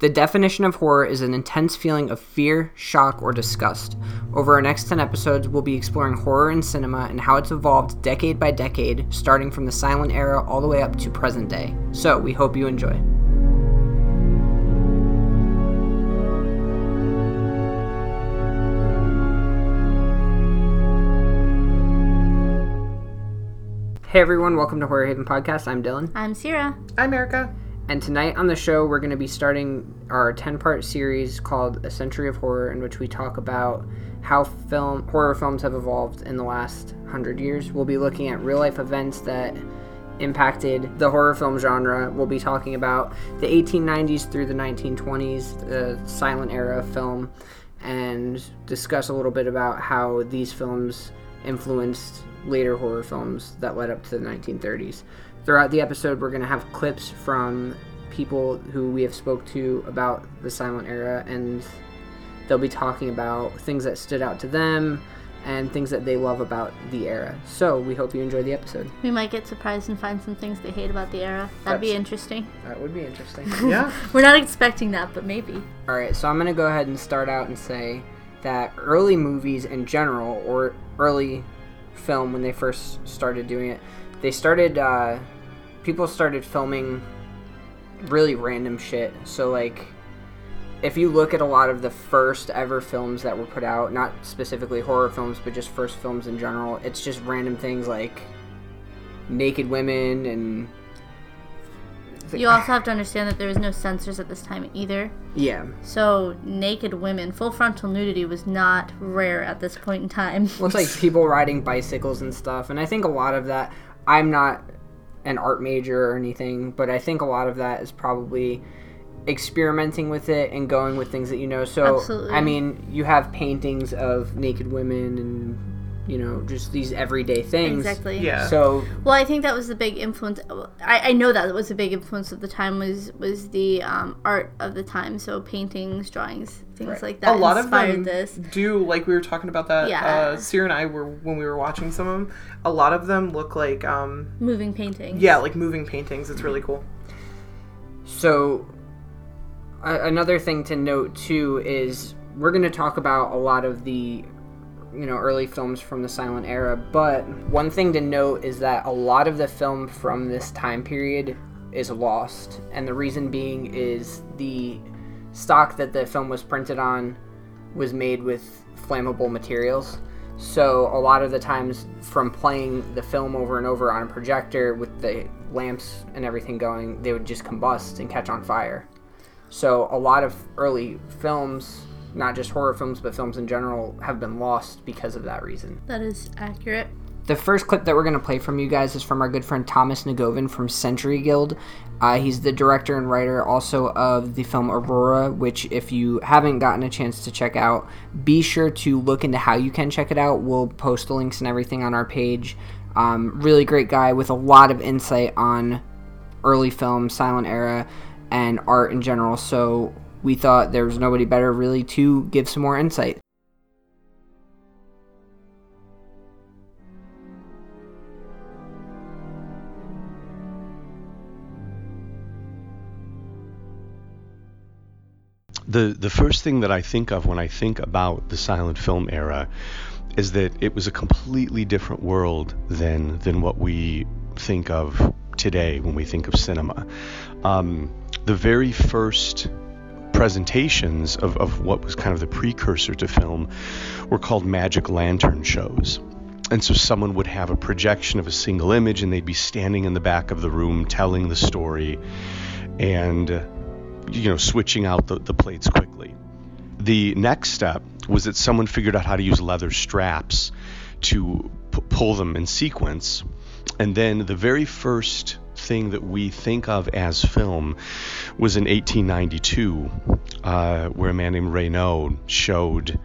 The definition of horror is an intense feeling of fear, shock, or disgust. Over our next 10 episodes, we'll be exploring horror in cinema and how it's evolved decade by decade, starting from the silent era all the way up to present day. So, we hope you enjoy. Hey everyone, welcome to Horror Haven Podcast. I'm Dylan. I'm Sierra. I'm Erica. And tonight on the show, we're going to be starting our 10 part series called A Century of Horror, in which we talk about how film horror films have evolved in the last 100 years. We'll be looking at real life events that impacted the horror film genre. We'll be talking about the 1890s through the 1920s, the silent era of film, and discuss a little bit about how these films influenced later horror films that led up to the 1930s. Throughout the episode, we're going to have clips from people who we have spoke to about the silent era, and they'll be talking about things that stood out to them and things that they love about the era. So we hope you enjoy the episode. We might get surprised and find some things they hate about the era. That'd be interesting. That would be interesting. Yeah. We're not expecting that, but maybe. All right, so I'm going to go ahead and start out and say that early movies in general, or early film when they first started doing it, they started, uh, people started filming really random shit. So, like, if you look at a lot of the first ever films that were put out, not specifically horror films, but just first films in general, it's just random things like naked women and. You also ah. have to understand that there was no censors at this time either. Yeah. So, naked women, full frontal nudity was not rare at this point in time. Well, it's like people riding bicycles and stuff, and I think a lot of that. I'm not an art major or anything, but I think a lot of that is probably experimenting with it and going with things that you know. So, Absolutely. I mean, you have paintings of naked women and you know just these everyday things. Exactly. Yeah. So Well, I think that was the big influence. I, I know that was the big influence of the time was was the um, art of the time. So paintings, drawings, things Right. like that a lot of inspired them this. do like we were talking about that. Yeah. Uh, Sierra and I were when we were watching some of them. A lot of them look like um Moving paintings. yeah like moving paintings. It's really cool. So, a- another thing to note too is we're going to talk about a lot of the, you know, early films from the silent era. But one thing to note is that a lot of the film from this time period is lost, and the reason being is the stock that the film was printed on was made with flammable materials. So a lot of the times from playing the film over and over on a projector with the lamps and everything going, they would just combust and catch on fire. So a lot of early films, not just horror films but films in general, have been lost because of that reason. That is accurate. The first clip that we're going to play from you guys is from our good friend Thomas Negovan from Century Guild. Uh, he's the director and writer also of the film Aurora, which, if you haven't gotten a chance to check out, be sure to look into how you can check it out. We'll post the links and everything on our page. Um, really great guy with a lot of insight on early film, silent era, and art in general. So we thought there was nobody better really to give some more insight. The the first thing that I think of when I think about the silent film era is that it was a completely different world than than what we think of today when we think of cinema. Um, the very first presentations of, of what was kind of the precursor to film were called magic lantern shows. And so someone would have a projection of a single image and they'd be standing in the back of the room telling the story and you know switching out the, the plates quickly. The next step was that someone figured out how to use leather straps to p- pull them in sequence. And then the very first thing that we think of as film was in 1892 uh, where a man named Reynaud showed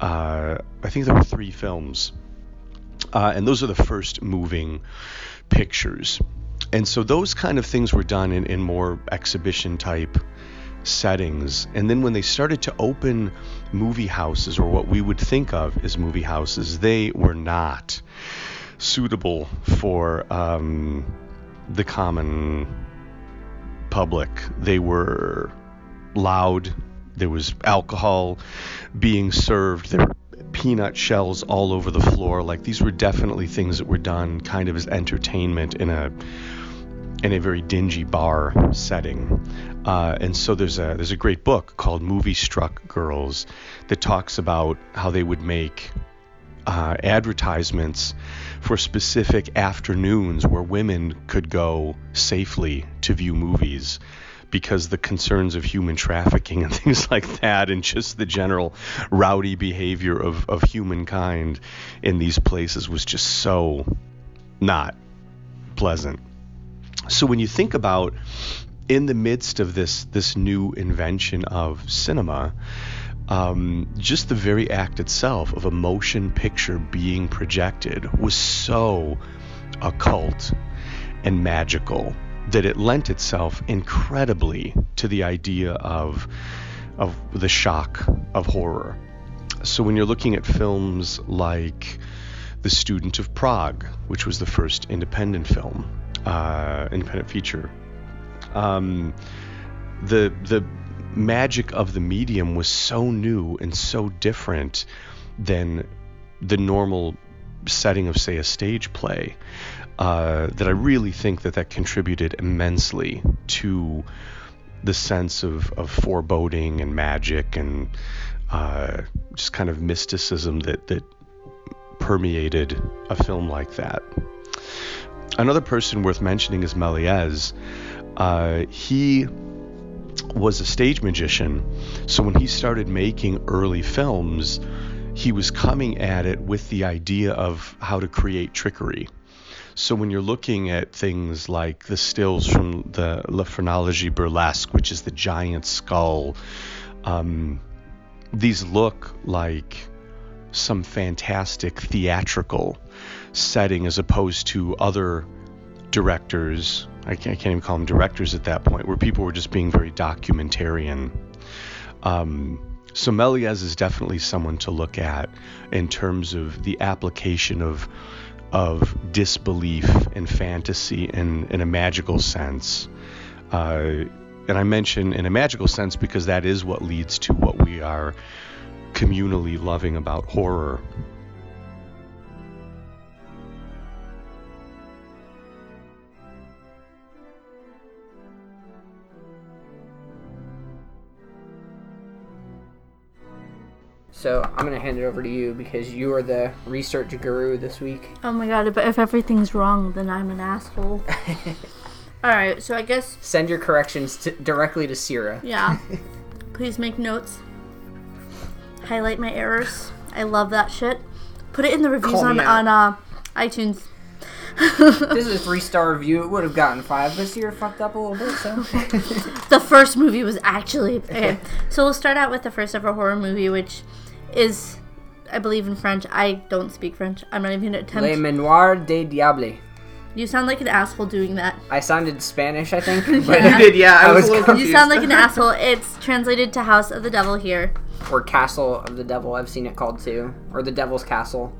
uh, I think there were three films. Uh, and those are the first moving pictures and so those kind of things were done in, in more exhibition type settings. And then when they started to open movie houses, or what we would think of as movie houses, they were not suitable for um, the common public. They were loud. There was alcohol being served. There were peanut shells all over the floor. Like these were definitely things that were done kind of as entertainment in a in a very dingy bar setting. Uh, and so there's a there's a great book called Movie Struck Girls that talks about how they would make uh, advertisements for specific afternoons where women could go safely to view movies because the concerns of human trafficking and things like that and just the general rowdy behavior of, of humankind in these places was just so not pleasant. So when you think about in the midst of this this new invention of cinema, um, just the very act itself of a motion picture being projected was so occult and magical that it lent itself incredibly to the idea of of the shock of horror. So when you're looking at films like The Student of Prague, which was the first independent film, uh, independent feature, um, the the magic of the medium was so new and so different than the normal setting of say a stage play uh, that I really think that that contributed immensely to the sense of, of foreboding and magic and uh, just kind of mysticism that that permeated a film like that. Another person worth mentioning is Méliès. Uh, he was a stage magician, so when he started making early films, he was coming at it with the idea of how to create trickery. So when you're looking at things like the stills from the La Phrenologie Burlesque, which is the giant skull, um, these look like some fantastic theatrical setting as opposed to other directors. I can't, I can't even call them directors at that point, where people were just being very documentarian. Um, so Méliès is definitely someone to look at in terms of the application of of disbelief and fantasy in, in a magical sense. Uh, and I mention in a magical sense because that is what leads to what we are communally loving about horror. So I'm gonna hand it over to you because you are the research guru this week. Oh my god, but if everything's wrong, then I'm an asshole. Alright, so I guess, Send your corrections to, directly to Sierra. yeah. Please make notes. Highlight my errors. I love that shit. Put it in the reviews Call on, on uh, iTunes. This is a three star review. It would have gotten five, but Sierra fucked up a little bit. So the first movie was actually okay. So we'll start out with the first ever horror movie, which is, I believe, in French. I don't speak French. I'm not even gonna attempt. Les Manoirs de Diable. You sound like an asshole doing that. I sounded Spanish, I think, You did, yeah. I, I was, was a little con- confused. You sound like an asshole. It's translated to House of the Devil here. or Castle of the Devil. I've seen it called too, or the Devil's Castle.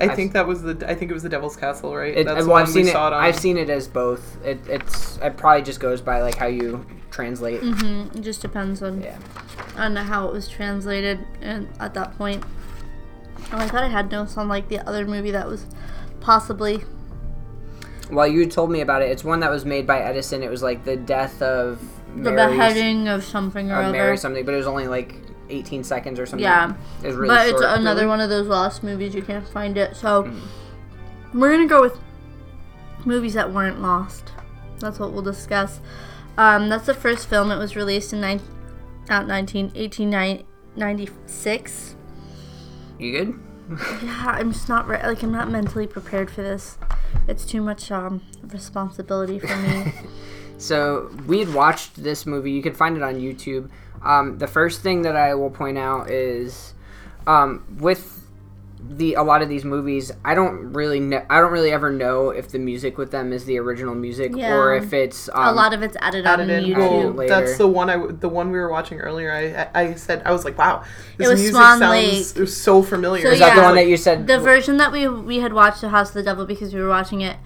I think that was the. I think it was the Devil's Castle, right? It, That's the well, I've seen we it. saw it on. I've seen it as both. It, it's it probably just goes by like how you translate. Mm-hmm. It just depends on Yeah. On how it was translated and at that point. Oh, I thought I had notes on like the other movie that was possibly Well, you told me about it. It's one that was made by Edison. It was like the death of the Mary's- beheading of something or of other. Mary something, but it was only like 18 seconds or something. Yeah. it was really but it's another one of those lost movies you can't find it. So we're gonna go with movies that weren't lost. That's what we'll discuss. Um, that's the first film. It was released in nine, not 19, 1896. You good? Yeah, I'm just not re- like I'm not mentally prepared for this. It's too much um responsibility for me. So we had watched this movie. You can find it on YouTube. Um, the first thing that I will point out is um, with the a lot of these movies, I don't really know. I don't really ever know if the music with them is the original music or if it's um, a lot of it's added, added on in. YouTube. Well, later. that's the one i the one we were watching earlier. I I, I said I was like, wow, this It was music Swan sounds Lake. it was so familiar. So, Is that the yeah. one that you said? The version that we we had watched, The House of the Devil, because we were watching it.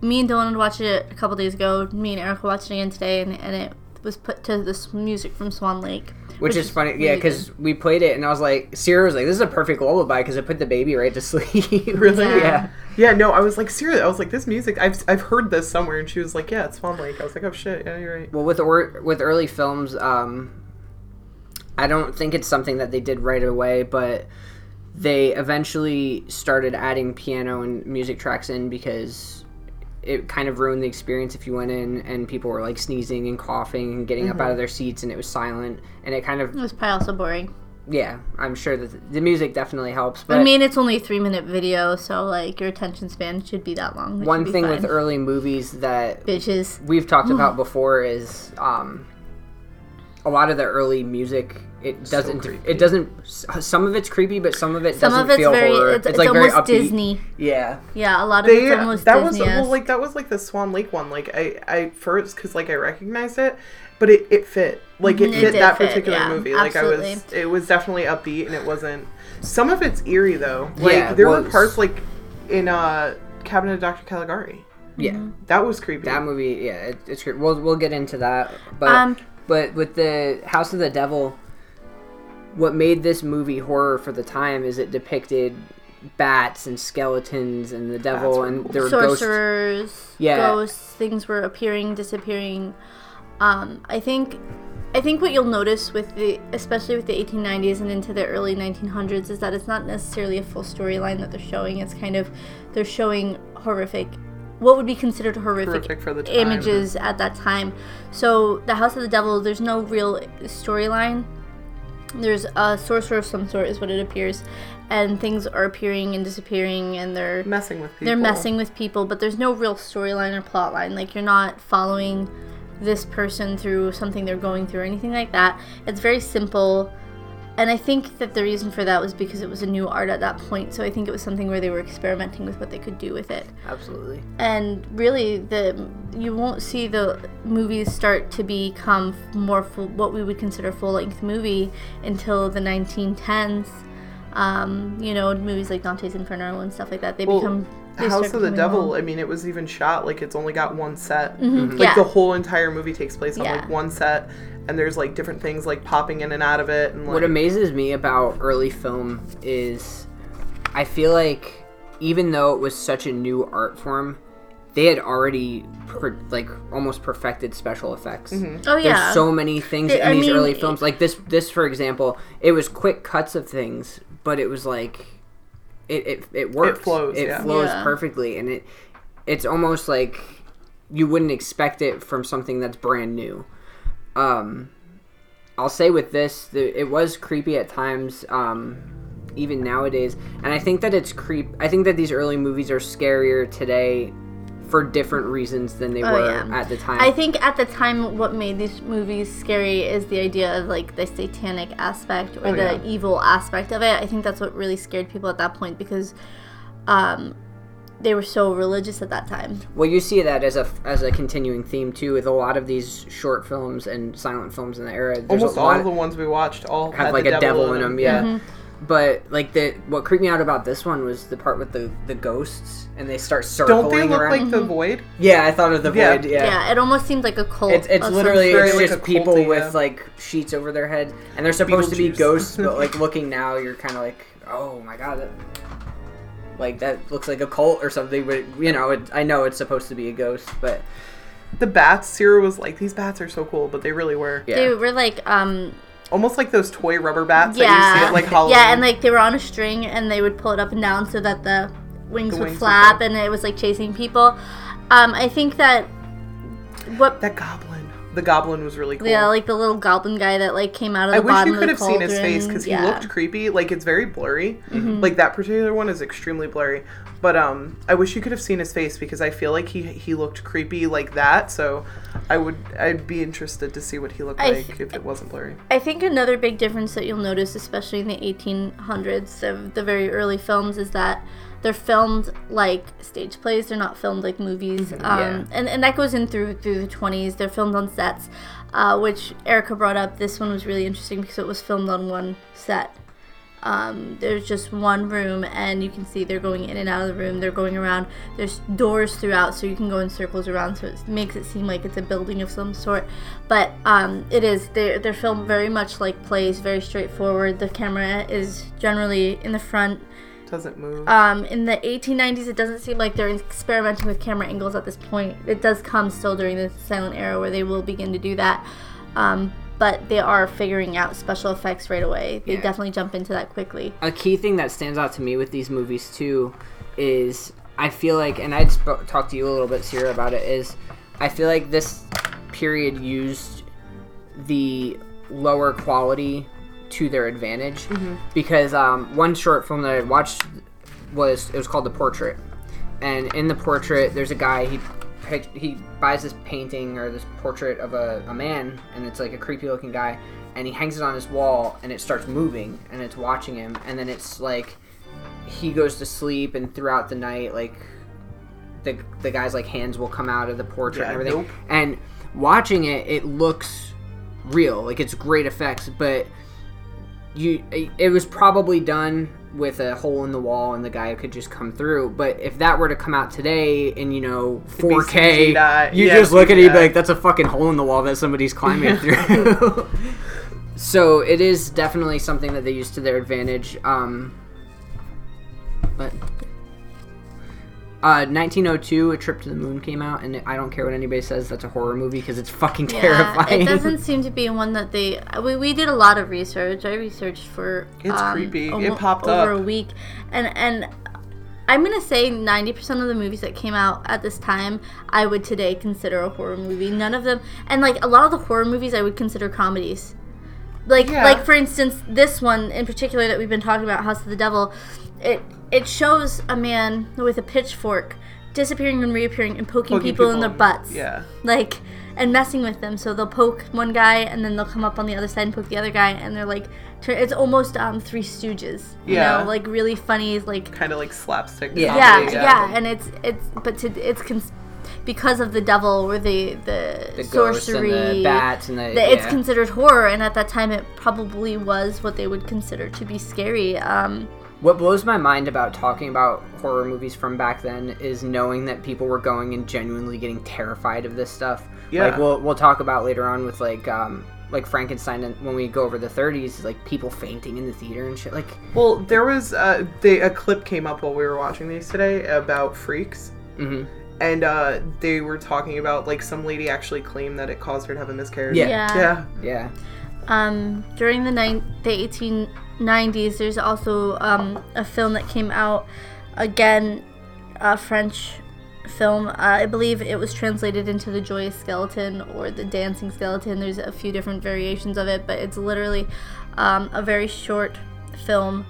Me and Dylan had watched it a couple days ago. Me and Erica watched it again today, and, and it was put to this music from Swan Lake. Which, is, funny, yeah, because we played it and I was like, Sierra was like, "This is a perfect lullaby" because it put the baby right to sleep. Really? Yeah. yeah. Yeah, no, I was like, seriously, I was like, this music, I've, I've heard this somewhere, and she was like, yeah, it's Swan Lake. I was like, oh shit, yeah, you're right. Well, with or, with early films, um, I don't think it's something that they did right away, but they eventually started adding piano and music tracks in because it kind of ruined the experience if you went in and people were like sneezing and coughing and getting up out of their seats and it was silent and it kind of It was probably also boring. yeah i'm sure that the music definitely helps but I mean, it's only a three minute video, so like your attention span should be that long. One thing fine. with early movies that bitches. we've talked about before is um, a lot of the early music. It doesn't. creepy. it doesn't. Some of it's creepy, but some of it Some doesn't of it's feel very, horror. it's, It's, it's like very almost upbeat. Disney. Yeah, Yeah, a lot of They, it's almost that was, Disney. well, like, that was like the Swan Lake one. Like, I, I first, because, like, I recognized it, but it, it fit. Like, it it fit that fit, particular yeah, movie. Like, I was, it was definitely upbeat, and it wasn't, some of it's eerie, though. Like, Yeah, there well, were parts, like, in, uh, Cabinet of Dr. Caligari. yeah. Mm-hmm. That was creepy. That movie, yeah, it, it's creepy We'll we'll get into that, but Um, but with the House of the Devil, what made this movie horror for the time is it depicted bats and skeletons and the devil Bats and there were ghosts. Yeah. ghosts, things were appearing, disappearing. Um, I think, I think what you'll notice with the, especially with the 1890s and into the early 1900s, is that it's not necessarily a full storyline that they're showing. It's kind of, they're showing horrific, what would be considered horrific, Horrific for the images at that time. So the House of the Devil, there's no real storyline. There's a sorcerer of some sort, is what it appears, and things are appearing and disappearing, and they're Messing with people. they're messing with people, but there's no real storyline or plot line. Like you're not following this person through something they're going through or anything like that. It's very simple. And I think that the reason for that was because it was a new art at that point. So I think it was something where they were experimenting with what they could do with it. Absolutely. And really, the you won't see the movies start to become more full, what we would consider full length movie until the 1910s. Um, you know, movies like Dante's Inferno and stuff like that. They Well, become they House of the Devil, long. I mean, it was even shot like it's only got one set. Mhm, Like yeah. the whole entire movie takes place on Yeah. like one set, and there's like different things like popping in and out of it, and like What amazes me about early film is I feel like even though it was such a new art form, they had already per, like almost perfected special effects. Mm-hmm. Oh yeah. There's so many things They- in I these mean, early films. Like this, this for example, it was quick cuts of things, but it was like it it, it works. It flows, It yeah. flows Yeah. perfectly, and it it's almost like you wouldn't expect it from something that's brand new. Um, I'll say with this, the, it was creepy at times. Um, even nowadays, and I think that it's creep. I think that these early movies are scarier today for different reasons than they Oh, were yeah. at the time. I think at the time, what made these movies scary is the idea of like the satanic aspect or Oh, the yeah. evil aspect of it. I think that's what really scared people at that point because um, they were so religious at that time. Well, you see that as a as a continuing theme too, with a lot of these short films and silent films in the era. There's almost a all lot of the ones we watched all have had like the a devil in them, yeah. Mm-hmm. But like the what creeped me out about this one was the part with the the ghosts and they start circling Don't they look around. like the void? yeah, I thought of the Yeah. void. Yeah. Yeah. it almost seemed like a cult. It's, it's literally it's Very just like a people culty, with yeah. like sheets over their head, and they're supposed to be ghosts. But like looking now, you're kind of like, oh my god, that, like that looks like a cult or something. But you know, it, I know it's supposed to be a ghost, but The bats, Sarah was like, these bats are so cool, but they really were. yeah. They were like, um, Almost like those toy rubber bats that you yeah, see at like Halloween. yeah, and like they were on a string and they would pull it up and down so that the wings The would wings flap flap. and it was like chasing people. Um, I think that what that goblin. The goblin was really cool. Yeah, like the little goblin guy that like came out of the I wish you could have seen his face because he Yeah. looked creepy. Like it's very blurry. Mm-hmm. Like that particular one is extremely blurry. But um, I wish you could have seen his face because I feel like he he looked creepy like that. So I would I'd be interested to see what he looked like if it wasn't blurry. I think another big difference that you'll notice, especially in the 1800s of the very early films, is that they're filmed like stage plays. They're not filmed like movies. Um, Yeah. and, and that goes in through through the 20s. They're filmed on sets, uh, which Erica brought up. This one was really interesting because it was filmed on one set. Um, there's just one room, and you can see they're going in and out of the room. They're going around. There's doors throughout, so you can go in circles around. So it makes it seem like it's a building of some sort. But um, it is. They're, they're filmed very much like plays, very straightforward. The camera is generally in the front. Doesn't move. Um, in the 1890s, it doesn't seem like they're experimenting with camera angles at this point. It does come still during the silent era where they will begin to do that. Um, but they are figuring out special effects right away. They Yeah. definitely jump into that quickly. a key thing that stands out to me with these movies too is I feel like, and I'd sp- talked to you a little bit, Sierra, about it. Is I feel like this period used the lower quality to their advantage because um, one short film that I watched was it was called The Portrait, and in the portrait there's a guy he he buys this painting or this portrait of a, a man and it's like a creepy looking guy and he hangs it on his wall and it starts moving and it's watching him and then it's like he goes to sleep and throughout the night like the the guy's like hands will come out of the portrait Yeah, and everything. nope. and watching it it looks real like it's great effects but you it, was probably done with a hole in the wall and the guy could just come through. But if that were to come out today in you know 4k you Yeah, just look at it you'd be like that's a fucking hole in the wall that somebody's climbing through. So it is definitely something that they use to their advantage um but uh, 1902, A Trip to the Moon came out, and I don't care what anybody says. That's a horror movie because it's fucking terrifying. Yeah, it doesn't seem to be one that they. We, we did a lot of research. I researched for. It's um, creepy. It almo- popped over up. a week, and and I'm gonna say 90% of the movies that came out at this time, I would today consider a horror movie. None of them, and like a lot of the horror movies, I would consider comedies. Like Yeah. like for instance, this one in particular that we've been talking about, House of the Devil, it it shows a man with a pitchfork disappearing and reappearing and poking, Poking people, in their butts Yeah. like and messing with them so they'll poke one guy and then they'll come up on the other side and poke the other guy and they're like it's almost um three stooges you Yeah. know like really funny like Kind of like slapstick. Yeah. yeah comedy, yeah, and it's it's but to, it's cons- because of the devil or the the, the sorcery and the bats and the, that it's considered horror and at that time it probably was what they would consider to be scary um What blows my mind about talking about horror movies from back then is knowing that people were going and genuinely getting terrified of this stuff. Yeah. Like we'll we'll talk about later on with like um like Frankenstein and when we go over the 30s like people fainting in the theater and shit like Well, there was uh, they, a clip came up while we were watching these today about freaks, mhm. and uh, they were talking about like some lady actually claimed that it caused her to have a miscarriage. Yeah. yeah Yeah. yeah. Um, during the nine, the 1890s, there's also um, a film that came out, again, a French film. Uh, I believe it was translated into the Joyous Skeleton or the Dancing Skeleton. There's a few different variations of it, but it's literally um, a very short film.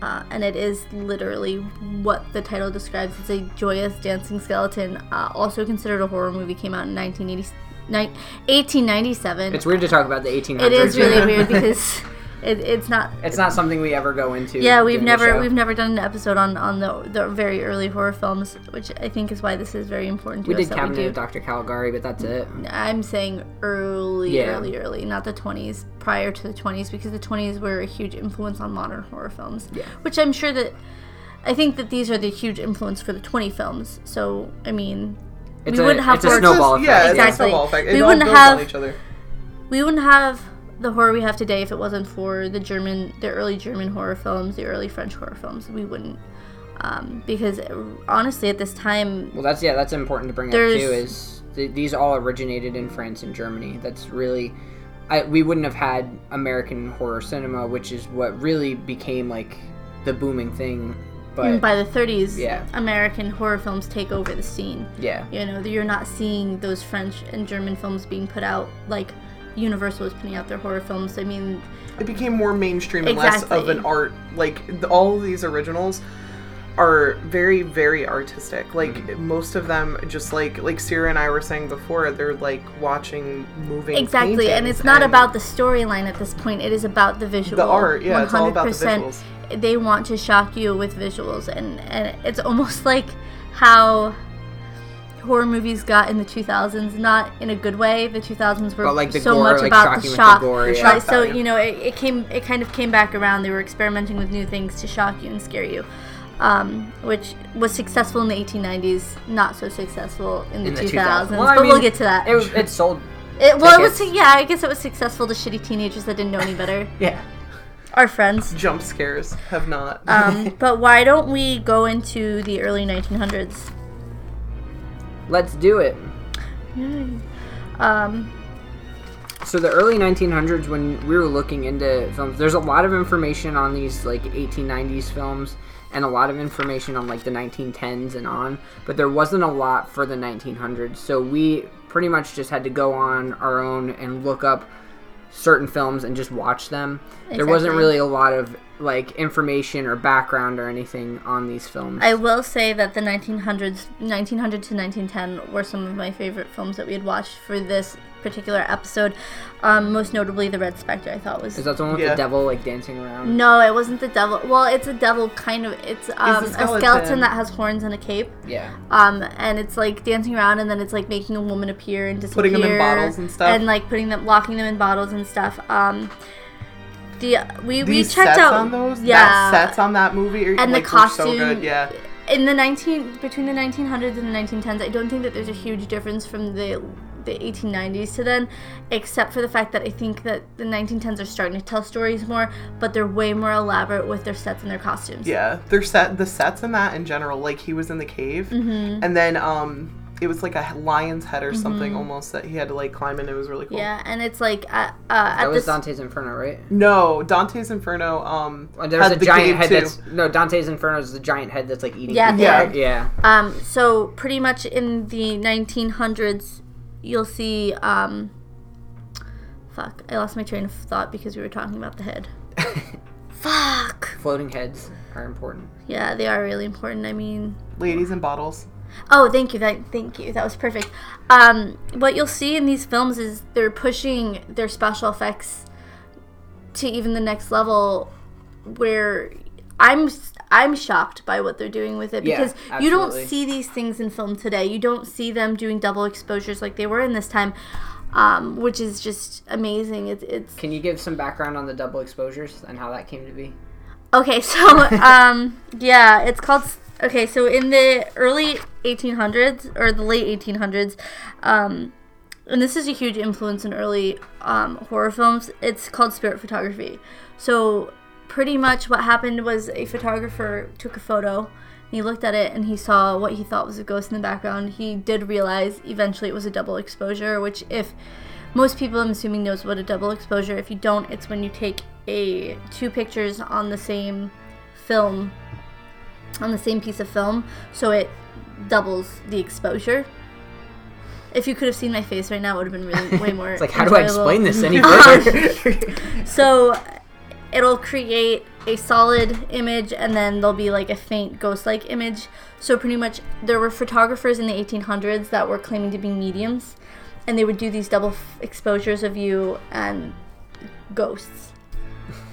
Uh, and it is literally what the title describes. It's a joyous dancing skeleton. Uh, also considered a horror movie. Came out in 1980, 1897. It's weird to talk about the 1800s. It is really weird because it, it's not. It's not something we ever go into. Yeah, we've never we've never done an episode on on the the very early horror films, which I think is why this is very important to we us did that Cabinet we of. Dr. Caligari, but that's it. I'm saying early, Yeah. early, early, not the 20s, prior to the 20s, because the 20s were a huge influence on modern horror films. Yeah. Which I'm sure that I think that these are the huge influence for the 20 films. So I mean, It's we a, wouldn't have it's a horror- snowball It's effect. just- yeah, it's a Exactly. snowball effect. It We all wouldn't builds have- on each other. we wouldn't have the horror we have today if it wasn't for the German, the early German horror films, the early French horror films. We wouldn't, um, because honestly, at this time, Well, that's yeah, that's important to bring up too. Is th- these all originated in France and Germany? That's really, I, we wouldn't have had American horror cinema, which is what really became like the booming thing. But by the 30s, Yeah. American horror films take over the scene. yeah, You know, you're not seeing those French and German films being put out like Universal was putting out their horror films. I mean, It became more mainstream and less of an art. Like the, all of these originals are very, very artistic. Like Mm-hmm. most of them, just like like Sierra and I were saying before, they're like watching moving. exactly, and it's not and about the storyline at this point. It is about the visual. the art. Yeah, it's all about the visuals. They want to shock you with visuals, and and it's almost like how horror movies got in the 2000s, not in a good way. The 2000s were But, like, the so gore, much like, about the with the shock. gore, yeah. Right, so you know, it, it came, it kind of came back around. They were experimenting with new things to shock you and scare you, um, which was successful in the 1890s, not so successful in the, In the 2000s. 2000s. Well, but we'll get to that. It, was- it sold. It, well, it was yeah. I guess it was successful to shitty teenagers that didn't know any better. Yeah. Our friends. Jump scares have not. Um, but why don't we go into the early 1900s? Let's do it. Um, So the early 1900s, when we were looking into films, there's a lot of information on these like 1890s films, and a lot of information on like the 1910s and on. But there wasn't a lot for the 1900s, so we pretty much just had to go on our own and look up certain films and just watch them. There wasn't really a lot of like information or background or anything on these films. I will say that the 1900s, 1900 to 1910, were some of my favorite films that we had watched for this particular episode. Um, most notably, The Red Spectre. I thought was Is that the one with Yeah. the devil like dancing around? no, it wasn't the devil. Well, it's a devil kind of. It's um, a skeleton. skeleton. that has horns and a cape. Yeah. Um, and it's like dancing around, and then it's like making a woman appear and disappear, Putting them in bottles and stuff. and like putting them, locking them in bottles and stuff. Um, the we we checked sets out on those, yeah, that sets on that movie, are, and like, the so costume good. Yeah, in the 19 between the 1900s and the 1910s i don't think that there's a huge difference from the the 1890s to then except for the fact that i think that the 1910s are starting to tell stories more but they're way more elaborate with their sets and their costumes yeah. They're set the sets in that in general. Like he was in the cave, Mm-hmm. and then um, it was like a lion's head or something almost that he had to like climb in. It was really cool. yeah and it's like uh, uh, That at was this Dante's Inferno, right? No, Dante's Inferno. Um, Well, There's had a the giant head too. that's no Dante's Inferno is the giant head that's like eating. Yeah, people, yeah. yeah. um so pretty much in the 1900s you'll see um fuck i lost my train of thought because we were talking about the head fuck Floating heads are important. yeah they are really important i mean ladies in bottles. Oh, thank you. That thank you. That was perfect. Um, what you'll see in these films is they're pushing their special effects to even the next level, where I'm I'm shocked by what they're doing with it Yeah, because you don't see these things in film today. You don't see them doing double exposures like they were in this time, um, which is just amazing. It's it's Can you give some background on the double exposures and how that came to be? Okay, so um, yeah, it's called. Okay, so in the early 1800s or the late 1800s, um, and this is a huge influence in early um, horror films. It's called spirit photography. So pretty much what happened was a photographer took a photo. He looked at it and he saw what he thought was a ghost in the background. He did realize eventually it was a double exposure, which if most people I'm assuming knows what a double exposure. If you don't, it's when you take a two pictures on the same film on the same piece of film, so it doubles the exposure. If you could have seen my face right now, it would have been really way more. It's like, how do I explain this any further? So it'll create a solid image and then there'll be like a faint ghost like image. So pretty much there were photographers in the 1800s that were claiming to be mediums and they would do these double f- exposures of you and ghosts.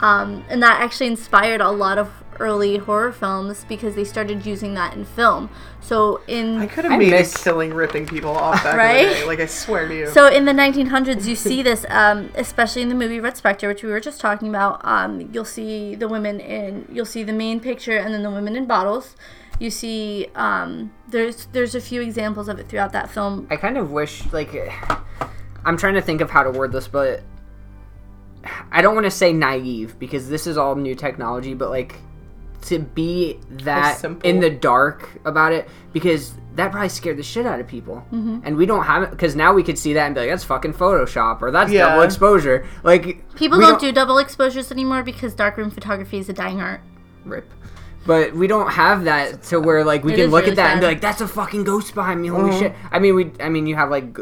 Um, and that actually inspired a lot of early horror films because they started using that in film. So in I could have I made miss- a killing ripping people off back in Right? the day. Like I swear to you. So in the 1900s, you see this, um, especially in the movie Red Spectre, which we were just talking about. Um, you'll see the women in, you'll see the main picture, and then the women in bottles. You see, um, there's there's a few examples of it throughout that film. I kind of wish, like, I'm trying to think of how to word this, but I don't want to say naive because this is all new technology, but like to be that in the dark about it because that probably scared the shit out of people. Mm-hmm. And we don't have it because now we could see that and be like, that's fucking Photoshop or that's Yeah. double exposure. Like People we don't, do double exposures anymore because darkroom photography is a dying art. rip. But we don't have that to where like we It can look really at that and be like, "That's a fucking ghost behind me." Holy mm-hmm. shit! I mean, we, I mean, you have like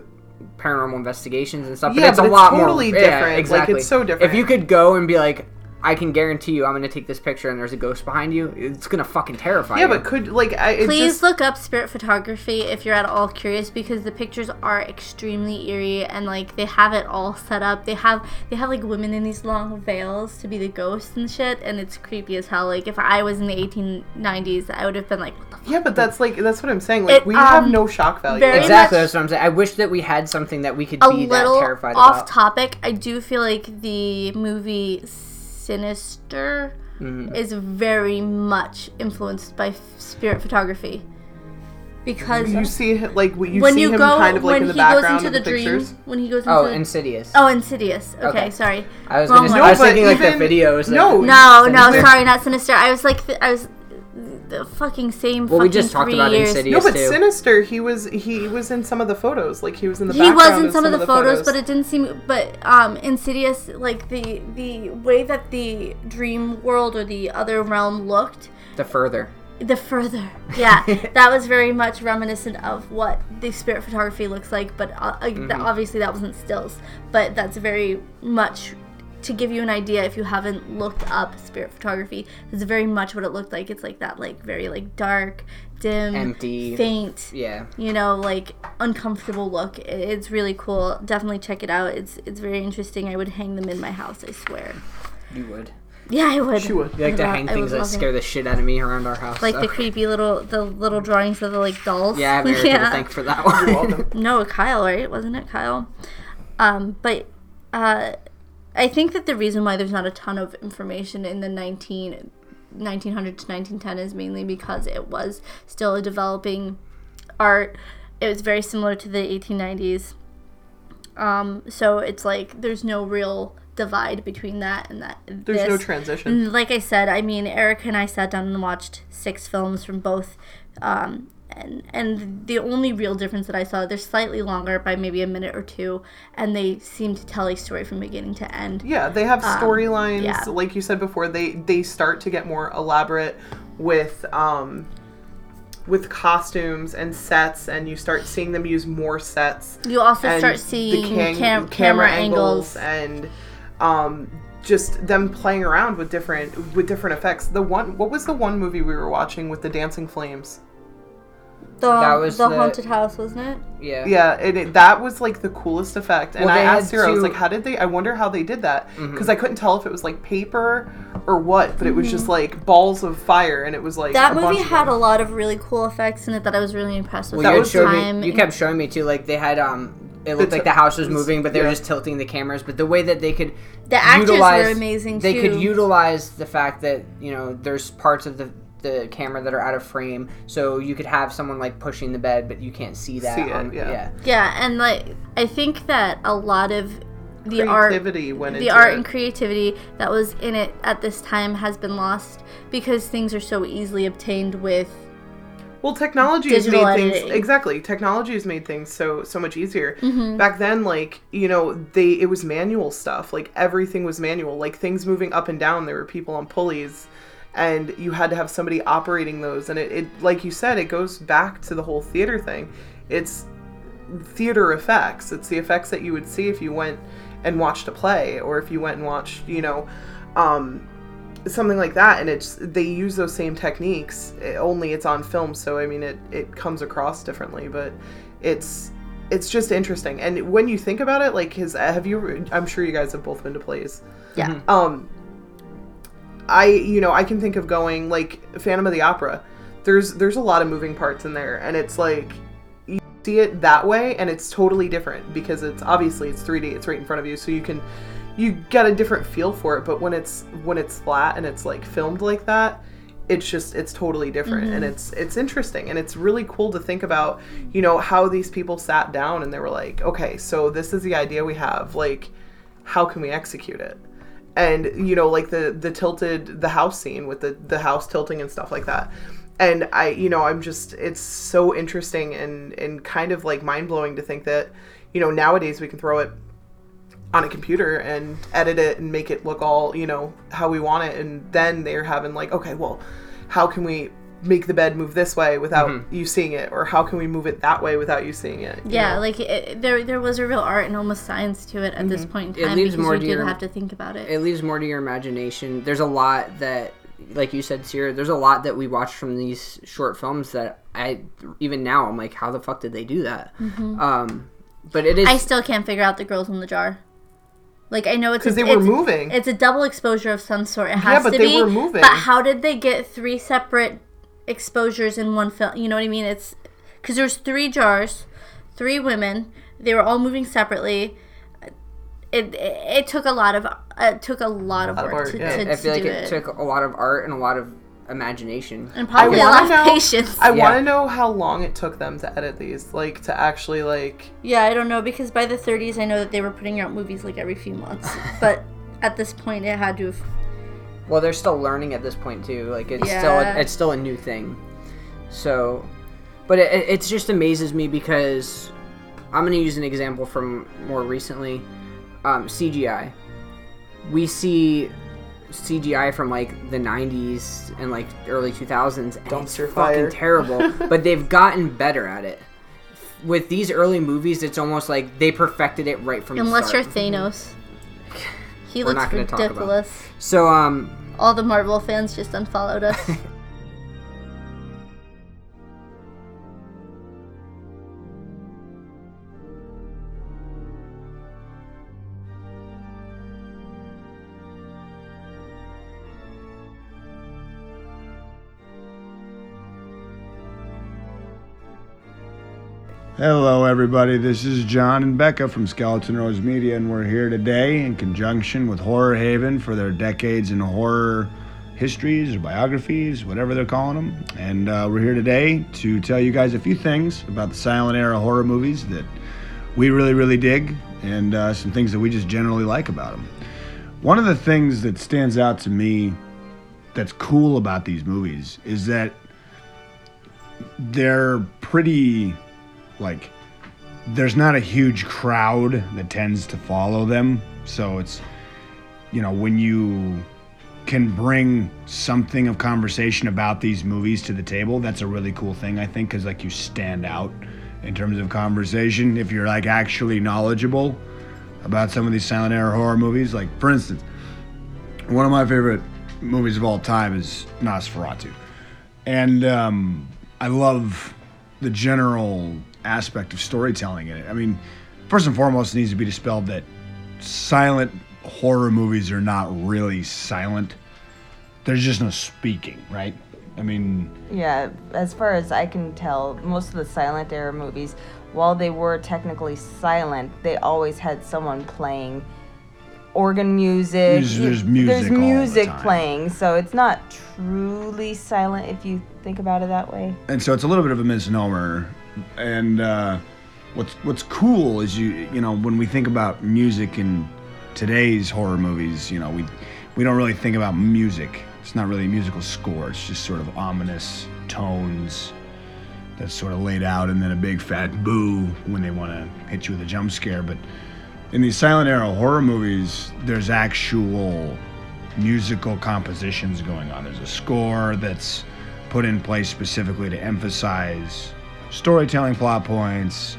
paranormal investigations and stuff, but Yeah, it's but a it's lot totally more different. Like, Yeah, exactly. it's so different. If you could go and be like, "I can guarantee you, I'm gonna take this picture and there's a ghost behind you," it's gonna fucking terrify yeah, you. but could like I it Please just look up spirit photography if you're at all curious because the pictures are extremely eerie and like they have it all set up. They have they have like women in these long veils to be the ghosts and shit and it's creepy as hell. Like if I was in the 1890s, I would have been like, what the Yeah, but that's like that's what I'm saying. Like It, we have um, no shock value. Exactly, that's what I'm saying. I wish that we had something that we could a be that little terrified off about. topic. I do feel like the movie Sinister Mm-hmm. is very much influenced by f- spirit photography because you see like you when see you him go kind of like when in the he goes background into of the, the, dream pictures. when he goes into Oh, the, Insidious. oh Insidious. Okay, Okay. sorry. I was Wrong gonna. one. I was thinking but like the videos. no, Of, No, no, sorry, not Sinister. I was like, th- I was the fucking same. Well, we fucking just talked three about years. Insidious. No, but too. Sinister, he was he was in some of the photos. Like he was in the he was in some, of the, photos, photos, but it didn't seem but um insidious like the the way that the dream world or the other realm looked the further. the further yeah that was very much reminiscent of what the spirit photography looks like but uh, uh, Mm-hmm. obviously that wasn't stills but that's very much to give you an idea if you haven't looked up spirit photography it's very much what it looked like it's like that like very like dark dim Empty. faint Yeah. you know like uncomfortable look it's really cool definitely check it out it's it's very interesting i would hang them in my house i swear You would. yeah i would She would. You like to hang things that love it. scare the shit out of me around our house. like so. the creepy little the little drawings of the like dolls Yeah, I have Erica to thank for that one. welcome. no kyle right wasn't it kyle um but uh i think that the reason why there's not a ton of information in the 19 1900 to 1910 is mainly because it was still a developing art it was very similar to the 1890s um so it's like there's no real divide between that and that There's this. no transition. Like I said, I mean, Erica and I sat down and watched six films from both, um, and and the only real difference that I saw, they're slightly longer by maybe a minute or two, and they seem to tell a story from beginning to end. Yeah, they have storylines. Um, yeah. Like you said before, they they start to get more elaborate with um with costumes and sets, and you start seeing them use more sets. You also start seeing the can- cam- camera, angles. and um just them playing around with different with different effects. The one what was the one movie we were watching with the dancing flames? The, That was the the- haunted house, wasn't it? yeah. Yeah, and it, that was like the coolest effect. And Well, I asked had Sarah, I was like, how did they? I wonder how they did that Mm-hmm. because I couldn't tell if it was like paper or what, but it was just like balls of fire, and it was like Mm-hmm. That a movie of had them. a lot of really cool effects in it that I was really impressed with. Well, That you, was time. me, you kept showing me too. Like they had um, it looked The like the house was was- moving, but they were just tilting the cameras. But the way that they could The actors were amazing, They could utilize the fact that you know there's parts of the the camera that are out of frame, so you could have someone like pushing the bed, but you can't see that. See it, on, yeah. Yeah, and like I think that a lot of the art went the into art it. and creativity that was in it at this time has been lost because things are so easily obtained with Well, technology has Digital made things exactly. Technology has made things so so much easier. Mm-hmm. Back then, like you know, they it was manual stuff. Like everything was manual. Like things moving up and down. There were people on pulleys, and you had to have somebody operating those. And it, it like you said, it goes back to the whole theater thing. It's theater effects. It's the effects that you would see if you went and watched a play, or if you went and watched, you know. Um, something like that and it's they use those same techniques eh, only it's on film so i mean it it comes across differently but it's it's just interesting and when you think about it like his have you i'm sure you guys have both been to plays yeah. um i you know i can think of going like phantom of the opera. There's there's a lot of moving parts in there and it's like you see it that way and it's totally different because it's obviously it's 3d it's right in front of you so you can you get a different feel for it but when it's when it's flat and it's like filmed like that it's just it's totally different and mm-hmm. it's it's interesting and it's really cool to think about you know how these people sat down and they were like okay so this is the idea we have like how can we execute it and you know like the the tilted the house scene with the the house tilting and stuff like that. And i you know i'm just it's so interesting and and kind of like mind-blowing to think that you know nowadays we can throw it on a computer and edit it and make it look all you know how we want it. And then they're having like okay well how can we make the bed move this way without you seeing it or how can we move it that way without you seeing it you Yeah, know? like it, there, there was a real art and almost science to it at this point in Mm-hmm. It leaves more you to did your- have to think about it. it leaves more to your imagination. There's a lot that, like you said, Sierra. There's a lot that we watch from these short films that I even now I'm like, how the fuck did they do that? Um, but it is. Mm-hmm. I still can't figure out the girls in the jar. Like I know it's because they were it's, moving It's a double exposure of some sort. It has but to they be. were moving. But how did they get three separate exposures in one film. You know what I mean? It's because there's three jars, three women. They were all moving separately. It, it, it took a lot of it took a lot of Lot of work art, to, yeah. to, I feel to like do it, it, took a lot of art and a lot of imagination. and probably a wanna lot of patience. I Yeah. want to know how long it took them to edit these, like to actually like. yeah, I don't know because by the 30s, I know that they were putting out movies like every few months, but at this point, it had to have. Well, they're still learning at this point too. Like it's Yeah. still it's still a new thing. So, but it, it it just amazes me because I'm gonna use an example from more recently. Um, CGI. We see CGI from like the 90s and like early 2000s. And it's Dumpster fucking fire. terrible, but they've gotten better at it. With these early movies, it's almost like they perfected it right from Unless the start. Unless you're start. Thanos. He We're looks not gonna talk about- ridiculous. So um, All the Marvel fans just unfollowed us. Hello, everybody. This is John and Becca from Skeleton Rose Media, and we're here today in conjunction with Horror Haven for their decades in horror histories or biographies, whatever they're calling them. And uh, we're here today to tell you guys a few things about the silent era horror movies that we really, really dig, and uh, some things that we just generally like about them. One of the things that stands out to me that's cool about these movies is that they're pretty like there's not a huge crowd that tends to follow them. So it's you know when you can bring something of conversation about these movies to the table that's a really cool thing i think because like you stand out in terms of conversation. If you're like actually knowledgeable about some of these silent era horror movies like for instance one of my favorite movies of all time is nosferatu. And um, I love the general aspect of storytelling in it. I mean, first and foremost, it needs to be dispelled that silent horror movies are not really silent. There's just no speaking, right? I mean, Yeah, as far as I can tell, most of the silent era movies, while they were technically silent, they always had someone playing organ music. There's- there's music There's all the playing, so it's not truly silent if you think about it that way. and so it's a little bit of a misnomer. And uh, what's what's cool is you you know when we think about music in today's horror movies, you know we we don't really think about music. It's not really a musical score. It's just sort of ominous tones that's sort of laid out, and then a big fat boo when they want to hit you with a jump scare. But in these silent era horror movies, there's actual musical compositions going on. There's a score that's put in place specifically to emphasize storytelling plot points,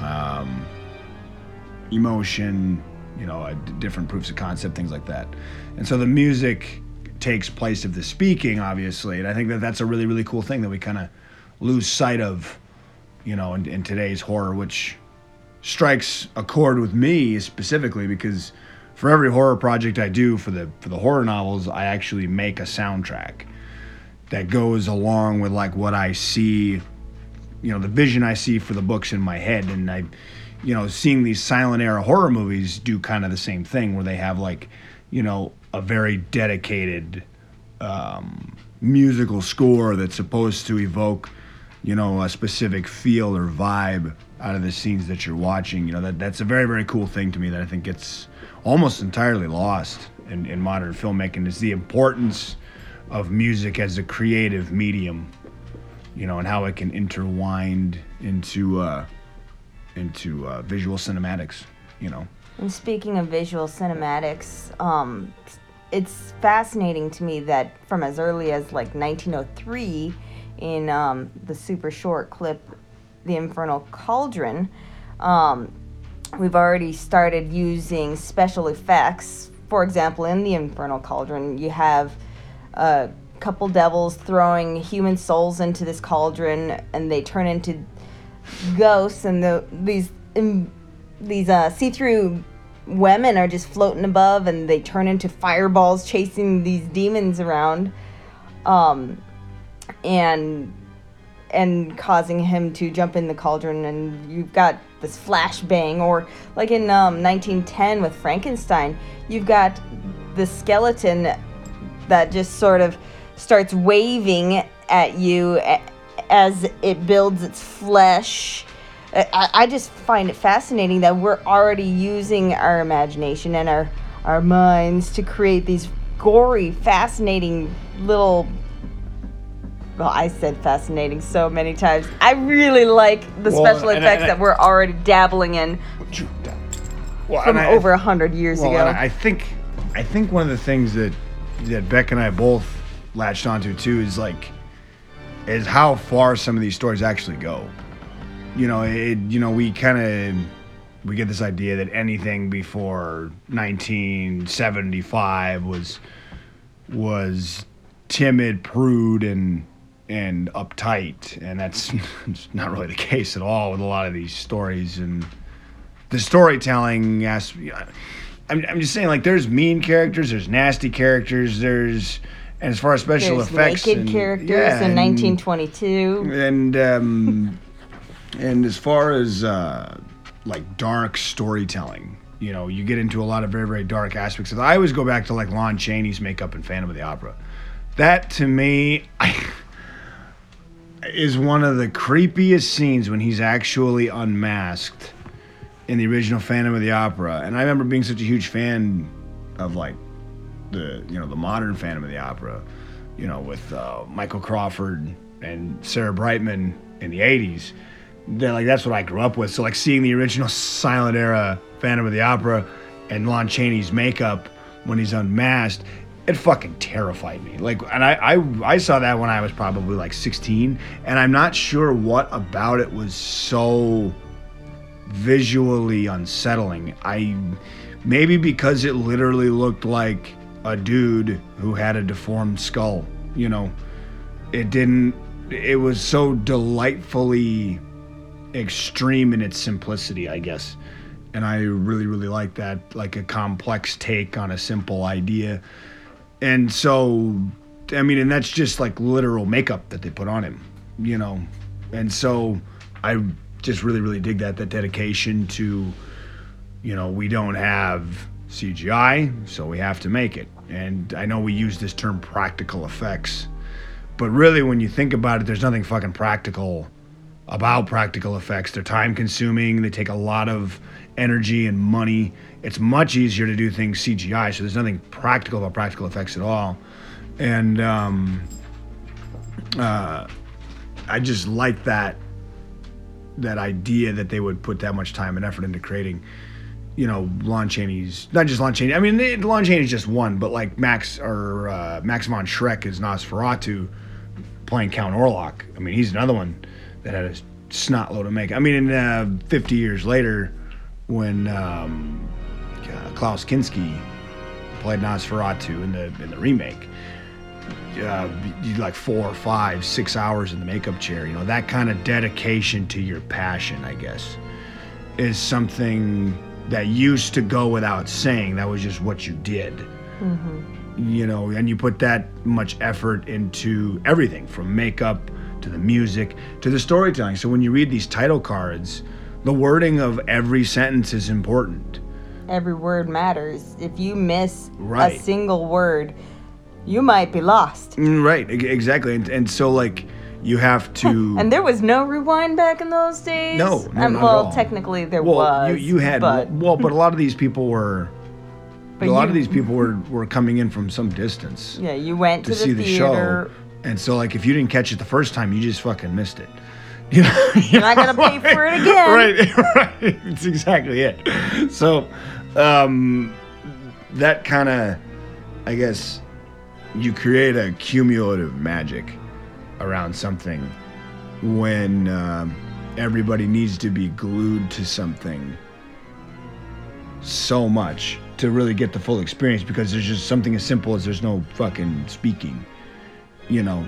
um, emotion, you know, uh, different proofs of concept, things like that. And so the music takes place of the speaking, obviously. And I think that that's a really, really cool thing that we kind of lose sight of, you know, in, in today's horror, which strikes a chord with me specifically because for every horror project I do for the for the horror novels, I actually make a soundtrack that goes along with like what I see, you know, the vision I see for the books in my head, and I, you know, seeing these silent era horror movies do kind of the same thing where they have like, you know, a very dedicated um, musical score that's supposed to evoke, you know, a specific feel or vibe out of the scenes that you're watching. You know, that that's a very very cool thing to me that I think gets almost entirely lost in, in modern filmmaking is the importance of music as a creative medium, you know, and how it can intertwine into uh, into uh, visual cinematics, you know. And speaking of visual cinematics, um, it's fascinating to me that from as early as like 1903, in um, the super short clip, The Infernal Cauldron, um, we've already started using special effects. For example, in The Infernal Cauldron, you have a couple devils throwing human souls into this cauldron, and they turn into ghosts, and the, these um, these uh, see-through women are just floating above, and they turn into fireballs chasing these demons around. Um, and and causing him to jump in the cauldron and you've got this flashbang or like in um, 1910 with frankenstein you've got the skeleton that just sort of starts waving at you as it builds its flesh I, I just find it fascinating that we're already using our imagination and our our minds to create these gory fascinating little well, I said fascinating so many times. I really like the Well, special and effects and I- that we're already dabbling in Well, from I- over a hundred years Well, ago. I think I think one of the things that that Beck and I both latched onto too is like is how far some of these stories actually go. You know, it you know, we kind of we get this idea that anything before 1975 was was timid, prude and and uptight, and that's not really the case at all with a lot of these stories and the storytelling as I'm, I'm just saying like there's mean characters there's nasty characters there's and as far as special There's effects naked and- characters yeah, in and- 1922. and um and as far as uh like dark storytelling you know you get into a lot of very very dark aspects of i always go back to like lon chaney's makeup in phantom of the opera. That to me I, is one of the creepiest scenes when he's actually unmasked in the original phantom of the opera. And i remember being such a huge fan of like the you know the modern Phantom of the Opera, you know with uh, Michael Crawford and Sarah Brightman in the '80s. That like that's what I grew up with. So like seeing the original silent era Phantom of the Opera and Lon Chaney's makeup when he's unmasked, it fucking terrified me. Like, and I I, I saw that when I was probably like 16, and I'm not sure what about it was so visually unsettling. I maybe because it literally looked like a dude who had a deformed skull, you know. It didn't it was so delightfully extreme in its simplicity, I guess. And I really really like that like a complex take on a simple idea. And so I mean and that's just like literal makeup that they put on him, you know. And so I just really really dig that that dedication to you know, we don't have CGI, so we have to make it. And I know we use this term practical effects, but really, when you think about it, there's nothing fucking practical about practical effects. They're time consuming, they take a lot of energy and money. It's much easier to do things CGI, so there's nothing practical about practical effects at all. And um, uh, I just like that that idea that they would put that much time and effort into creating you know, Lon Chaney's not just Lon Chaney. I mean, they, Lon Chaney's just one, but like Max or uh, Max von Schreck is Nosferatu playing Count Orlok. I mean, he's another one that had a snot load of makeup. I mean, in, uh, 50 years later, when um, uh, Klaus Kinski played Nosferatu in the in the remake, uh, like four, five, six hours in the makeup chair. You know, that kind of dedication to your passion, I guess, is something that used to go without saying. That was just what you did. You know, and you put that much effort into everything from makeup to the music to the storytelling. So when you read these title cards, the wording of every sentence is important. Every word matters. If you miss Right. a single word, you might be lost. Mm, Right, exactly. And, and so, like, you have to. And there was no rewind back in those days. No, no, Um, not at well, all. technically there well, was. you, you had. but, well, but a lot of these people were. but a lot you- of these people were, were coming in from some distance Yeah, you went to, to, see the the theater. show. And so, like, if you didn't catch it the first time, you just fucking missed it. You know, You're not gonna pay for it again. right, right. It's exactly it. So, um, that kind of, I guess, you create a cumulative magic around something when um, everybody needs to be glued to something so much to really get the full experience because there's just something as simple as there's no fucking speaking, you know.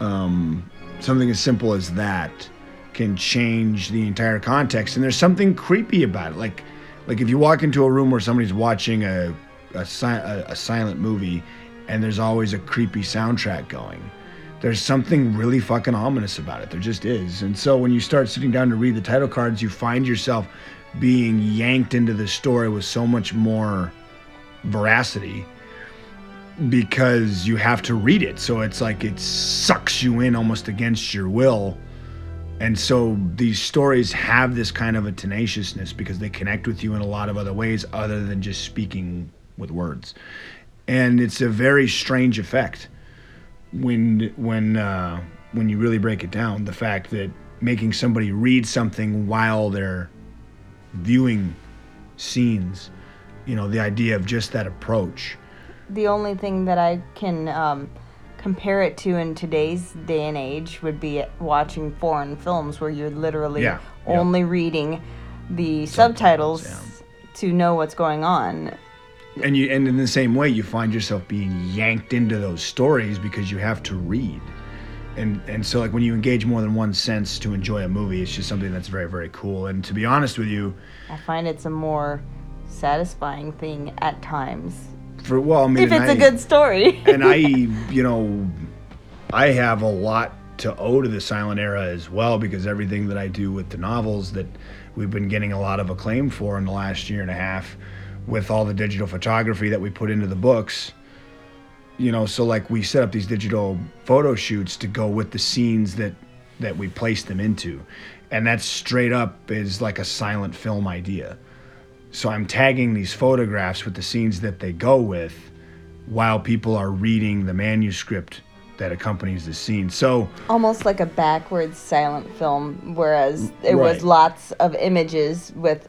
Um, something as simple as that can change the entire context and there's something creepy about it like like if you walk into a room where somebody's watching a a, si- a, a silent movie and there's always a creepy soundtrack going there's something really fucking ominous about it. There just is. And so when you start sitting down to read the title cards, you find yourself being yanked into the story with so much more veracity because you have to read it. So it's like it sucks you in almost against your will. And so these stories have this kind of a tenaciousness because they connect with you in a lot of other ways other than just speaking with words. And it's a very strange effect when when uh, when you really break it down. The fact that making somebody read something while they're viewing scenes, you know, the idea of just that approach. The only thing that I can um, compare it to in today's day and age would be watching foreign films where you're literally Yeah, yeah. only reading the subtitles, Subtitles, to know what's going on. And you and in the same way you find yourself being yanked into those stories because you have to read. And and so like when you engage more than one sense to enjoy a movie it's just something that's very very cool. And to be honest with you I find it's a more satisfying thing at times. For well i mean if it's a I- good story. and i you know i have a lot to owe to the silent era as well because everything that i do with the novels that we've been getting a lot of acclaim for in the last year and a half with all the digital photography that we put into the books you know so like we set up these digital photo shoots to go with the scenes that that we place them into. And that's straight up is like a silent film idea. So i'm tagging these photographs with the scenes that they go with while people are reading the manuscript that accompanies the scene. So Almost like a backwards silent film, whereas it Right. was lots of images with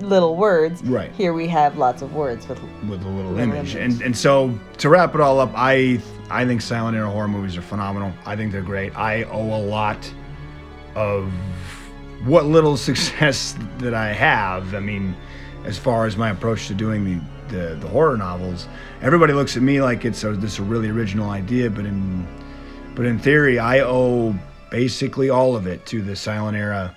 little words. Right. Here we have lots of words with with a little Little image. image. And and so to wrap it all up, I I think silent era horror movies are phenomenal. I think they're great. I owe a lot of what little success that I have. I mean, as far as my approach to doing the the, the horror novels, everybody looks at me like it's a, this a really original idea, but in but in theory, I owe basically all of it to the silent era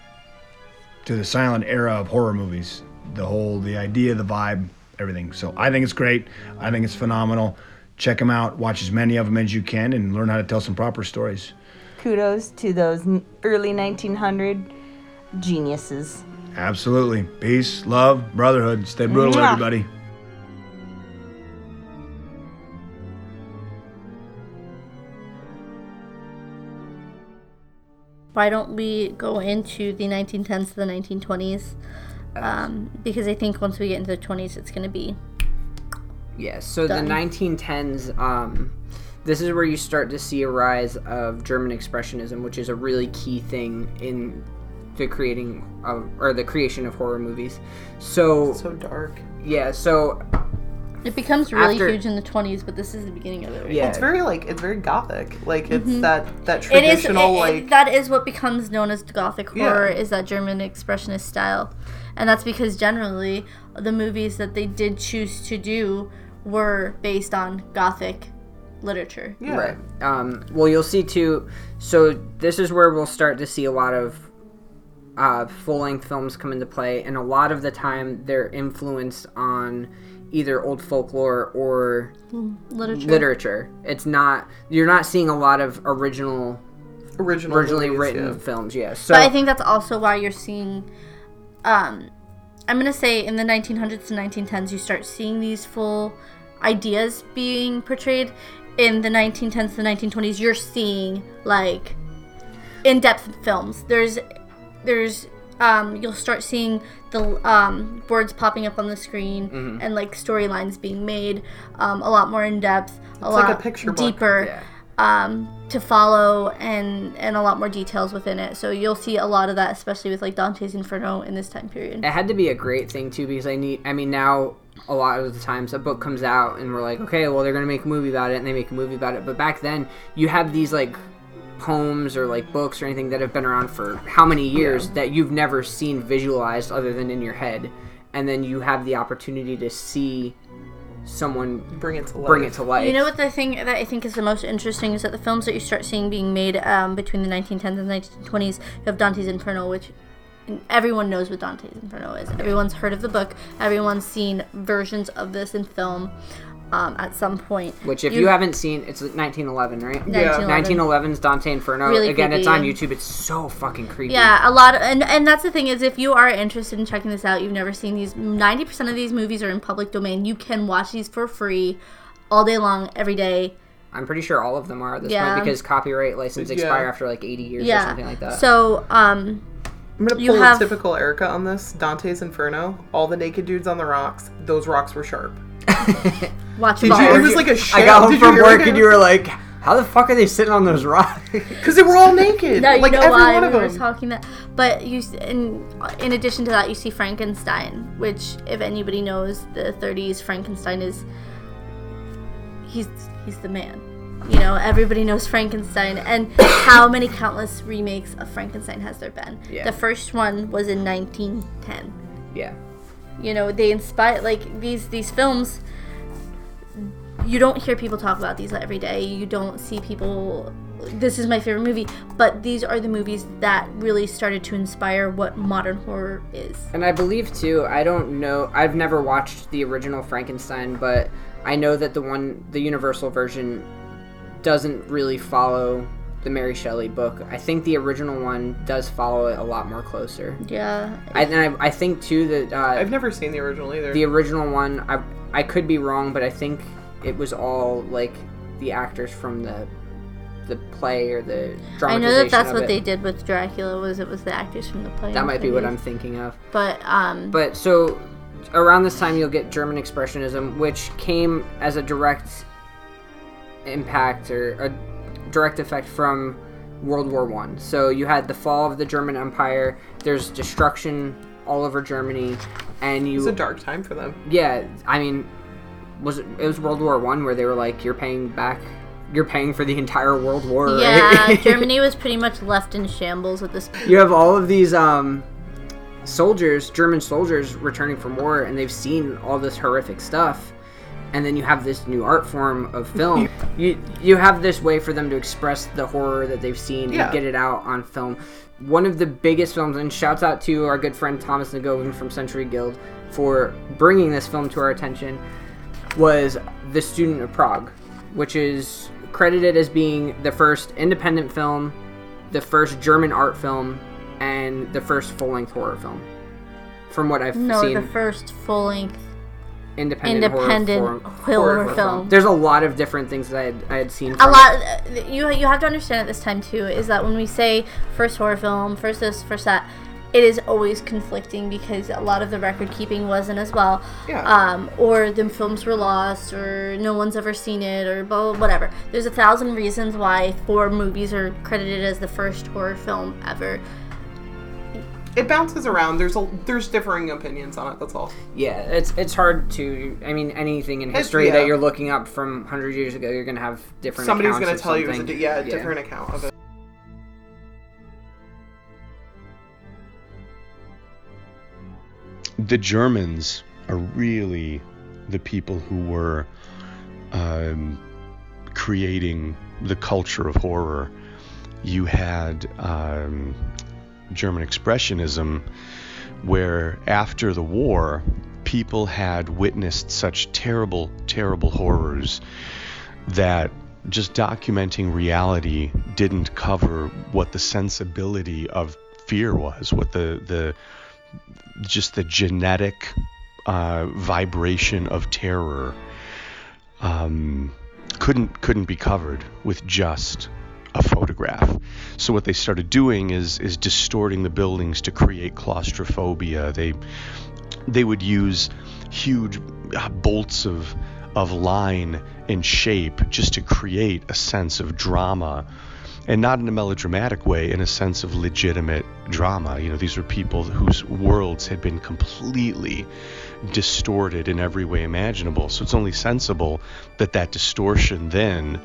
to the silent era of horror movies. The whole, the idea, the vibe, everything. So I think it's great. I think it's phenomenal. Check them out. Watch as many of them as you can, and learn how to tell some proper stories. kudos to those early 1900 geniuses. Absolutely. Peace, love, brotherhood. Stay brutal, Mwah. everybody. Why don't we go into the 1910s to the 1920s? Um, because I think once we get into the 20s, it's going to be Yeah, so Done. the 1910s, um, this is where you start to see a rise of German expressionism, which is a really key thing in the creating of, or the creation of horror movies. So, So dark. yeah, so It becomes really After- huge in the 20s, but this is the beginning of it. Right? Yeah. It's very like it's very gothic. Like it's that that Mm-hmm. It is. traditional it- it- like that is what becomes known as Gothic Yeah. horror. Is that German expressionist style, and that's because generally the movies that they did choose to do were based on Gothic literature. yeah. Right. Um, well, you'll see too. So this is where we'll start to see a lot of uh, full-length films come into play, and a lot of the time they're influenced on either old folklore or Literature. literature. It's not you're not seeing a lot of original, Original originally movies, written yeah. films. Yeah. So But I think that's also why you're seeing, um, I'm gonna say in the 1900s to 1910s, you start seeing these full ideas being portrayed. In the 1910s to 1920s, you're seeing like in-depth films. There's, there's, um, you'll start seeing the um, words popping up on the screen and like storylines being made um, a lot more in depth, a like lot a picture deeper yeah. Um, to follow and and a lot more details within it. So you'll see a lot of that, especially with like Dante's Inferno in this time period. it had to be a great thing too because I need. I mean, now a lot of the times a book comes out and we're like, okay, well they're gonna make a movie about it, and they make a movie about it. But back then, you have these like poems or like books or anything that have been around for how many years that you've never seen visualized other than in your head, and then you have the opportunity to see someone Bring it to life. bring it to life. You know what the thing that I think is the most interesting is that the films that you start seeing being made um, between the 1910s and 1920s, you have Dante's Inferno, which everyone knows what Dante's Inferno is. Everyone's heard of the book. Everyone's seen versions of this in film. Um, at some point. Which, if you, haven't seen, it's 1911, right? 1911. 1911's Dante Inferno. Really Again, it's on. YouTube. It's so fucking creepy. Yeah, a lot of, and and that's the thing is if you are interested in checking this out, you've never seen these 90% of these movies are in public domain. You can watch these for free all day long every day. I'm pretty sure all of them are at this Yeah. point because copyright license Yeah. expire after like 80 years or something like that. So, um I'm gonna You pull have- typical Erica on this. Dante's Inferno. All the naked dudes on the rocks. Those rocks were sharp. watch Did it. you? It was like a shell. I got home Did from work and you were like, how the fuck are they sitting on those rocks? Because they were all naked. No, you like know every why one we of were them. talking that. But you, s- in in addition to that, you see Frankenstein, which, if anybody knows the 30s, Frankenstein is he's he's the man. You know, everybody knows Frankenstein, and how many countless remakes of Frankenstein has there been? Yeah. The first one was in 1910. yeah. You know, they inspire like these these films. You don't hear people talk about these every day. You don't see people. This is my favorite movie, but these are the movies that really started to inspire what modern horror is. And I believe too, I don't know, I've never watched the original Frankenstein, but I know that the one, the Universal version, doesn't really follow the Mary Shelley book. I think the original one does follow it a lot more closer. Yeah, I, and I, I think too that uh, I've never seen the original either. the original one, I, I could be wrong, but I think it was all like the actors from the the play or the I know that that's what it. they did with Dracula. Was it was the actors from the play? That might be what. I'm thinking of. But um, But so around this time, you'll get German Expressionism, which came as a direct impact or a direct effect from World War One. So you had the fall of the German Empire. There's destruction all over Germany, and you it was a dark time for them. yeah. I mean, was it, it was World War One where they were like, you're paying back. You're paying for the entire World War, right? yeah, Germany was pretty much left in shambles at this. point. you have all of these um, soldiers, German soldiers, returning from war, and they've seen all this horrific stuff. And then you have this new art form of film. you you have this way for them to express the horror that they've seen Yeah. and get it out on film. One of the biggest films, and shouts out to our good friend Thomas Negovan from Century Guild for bringing this film to our attention, was The Student of Prague, which is credited as being the first independent film, the first German art film, and the first full length horror film. From what I've No, seen, the first full length independent, independent horror, horror, form- film. There's a lot of different things that I had, I had seen. a from lot you you have to understand at this time too is that when we say first horror film first this first that it is always conflicting because a lot of the record keeping wasn't as well Yeah. um, or the films were lost or no one's ever seen it or blah, blah, whatever there's a thousand reasons why four movies are credited as the first horror film ever It bounces around. There's a there's differing opinions on it. That's all. Yeah, it's it's hard to. I mean, anything in history yeah. that you're looking up from hundred years ago, you're gonna have different. Somebody's gonna of tell you it's a something. di- yeah, a different account of it. the Germans are really the people who were um, creating the culture of horror. You had um, German Expressionism, where after the war, people had witnessed such terrible, terrible horrors that just documenting reality didn't cover what the sensibility of fear was, what the the just the genetic uh, vibration of terror um, couldn't couldn't be covered with just a photograph. So what they started doing is is distorting the buildings to create claustrophobia. They they would use huge uh, bolts of of line and shape just to create a sense of drama and not in a melodramatic way in a sense of legitimate drama you know these were people whose worlds had been completely distorted in every way imaginable so it's only sensible that that distortion then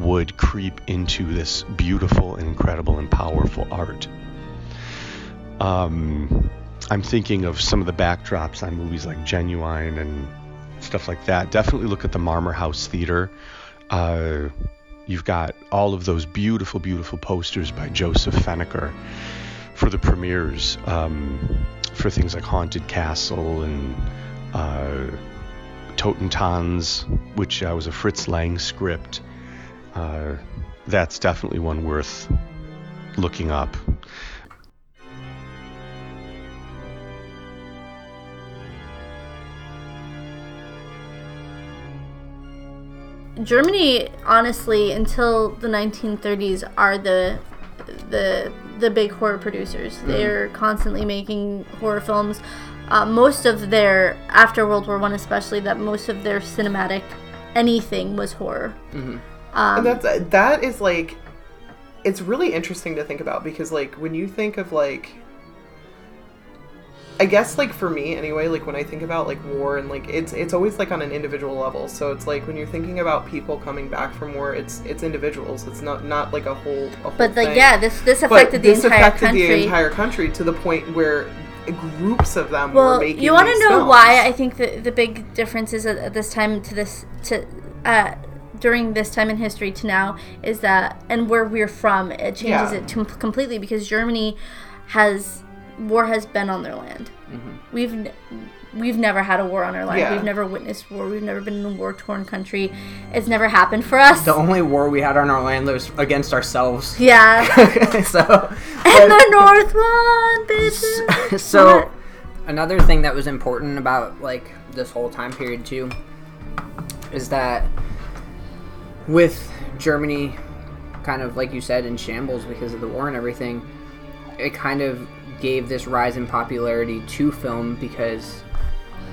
would creep into this beautiful and incredible and powerful art. Um, i'm thinking of some of the backdrops on movies like genuine and stuff like that. Definitely look at the Marmorhaus theater. Uh, you've got all of those beautiful, beautiful posters by Josef Fenneker for the premieres um, for things like Haunted Castle and uh, which uh, was a Fritz Lang script. Uh, that's definitely one worth looking up. Germany, honestly, until the 1930s, are the the the big horror producers. They're constantly making horror films. Uh, most of their after World War One, especially, that most of their cinematic anything was horror. Um, and that's that is like it's really interesting to think about because like when you think of like I guess like for me anyway, like when I think about like war and like it's it's always like on an individual level. So it's like when you're thinking about people coming back from war, it's it's individuals. It's not not like a whole. A whole But like, thing. yeah, this this But affected this the entire affected country. the entire country to the point where groups of them were well, making. you want to know films. why I think the the big difference is at, at this time to this to uh, during this time in history to now is that and where we're from it changes Yeah. it to completely because Germany has war has been on their land. Mm-hmm. We've we've never had a war on our land. Yeah. We've never witnessed war. We've never been in a war torn country. It's never happened for us. The only war we had on our land was against ourselves. yeah. so, and the North one, bitches. so another thing that was important about like this whole time period too is that with Germany kind of like you said in shambles because of the war and everything, it kind of gave this rise in popularity to film because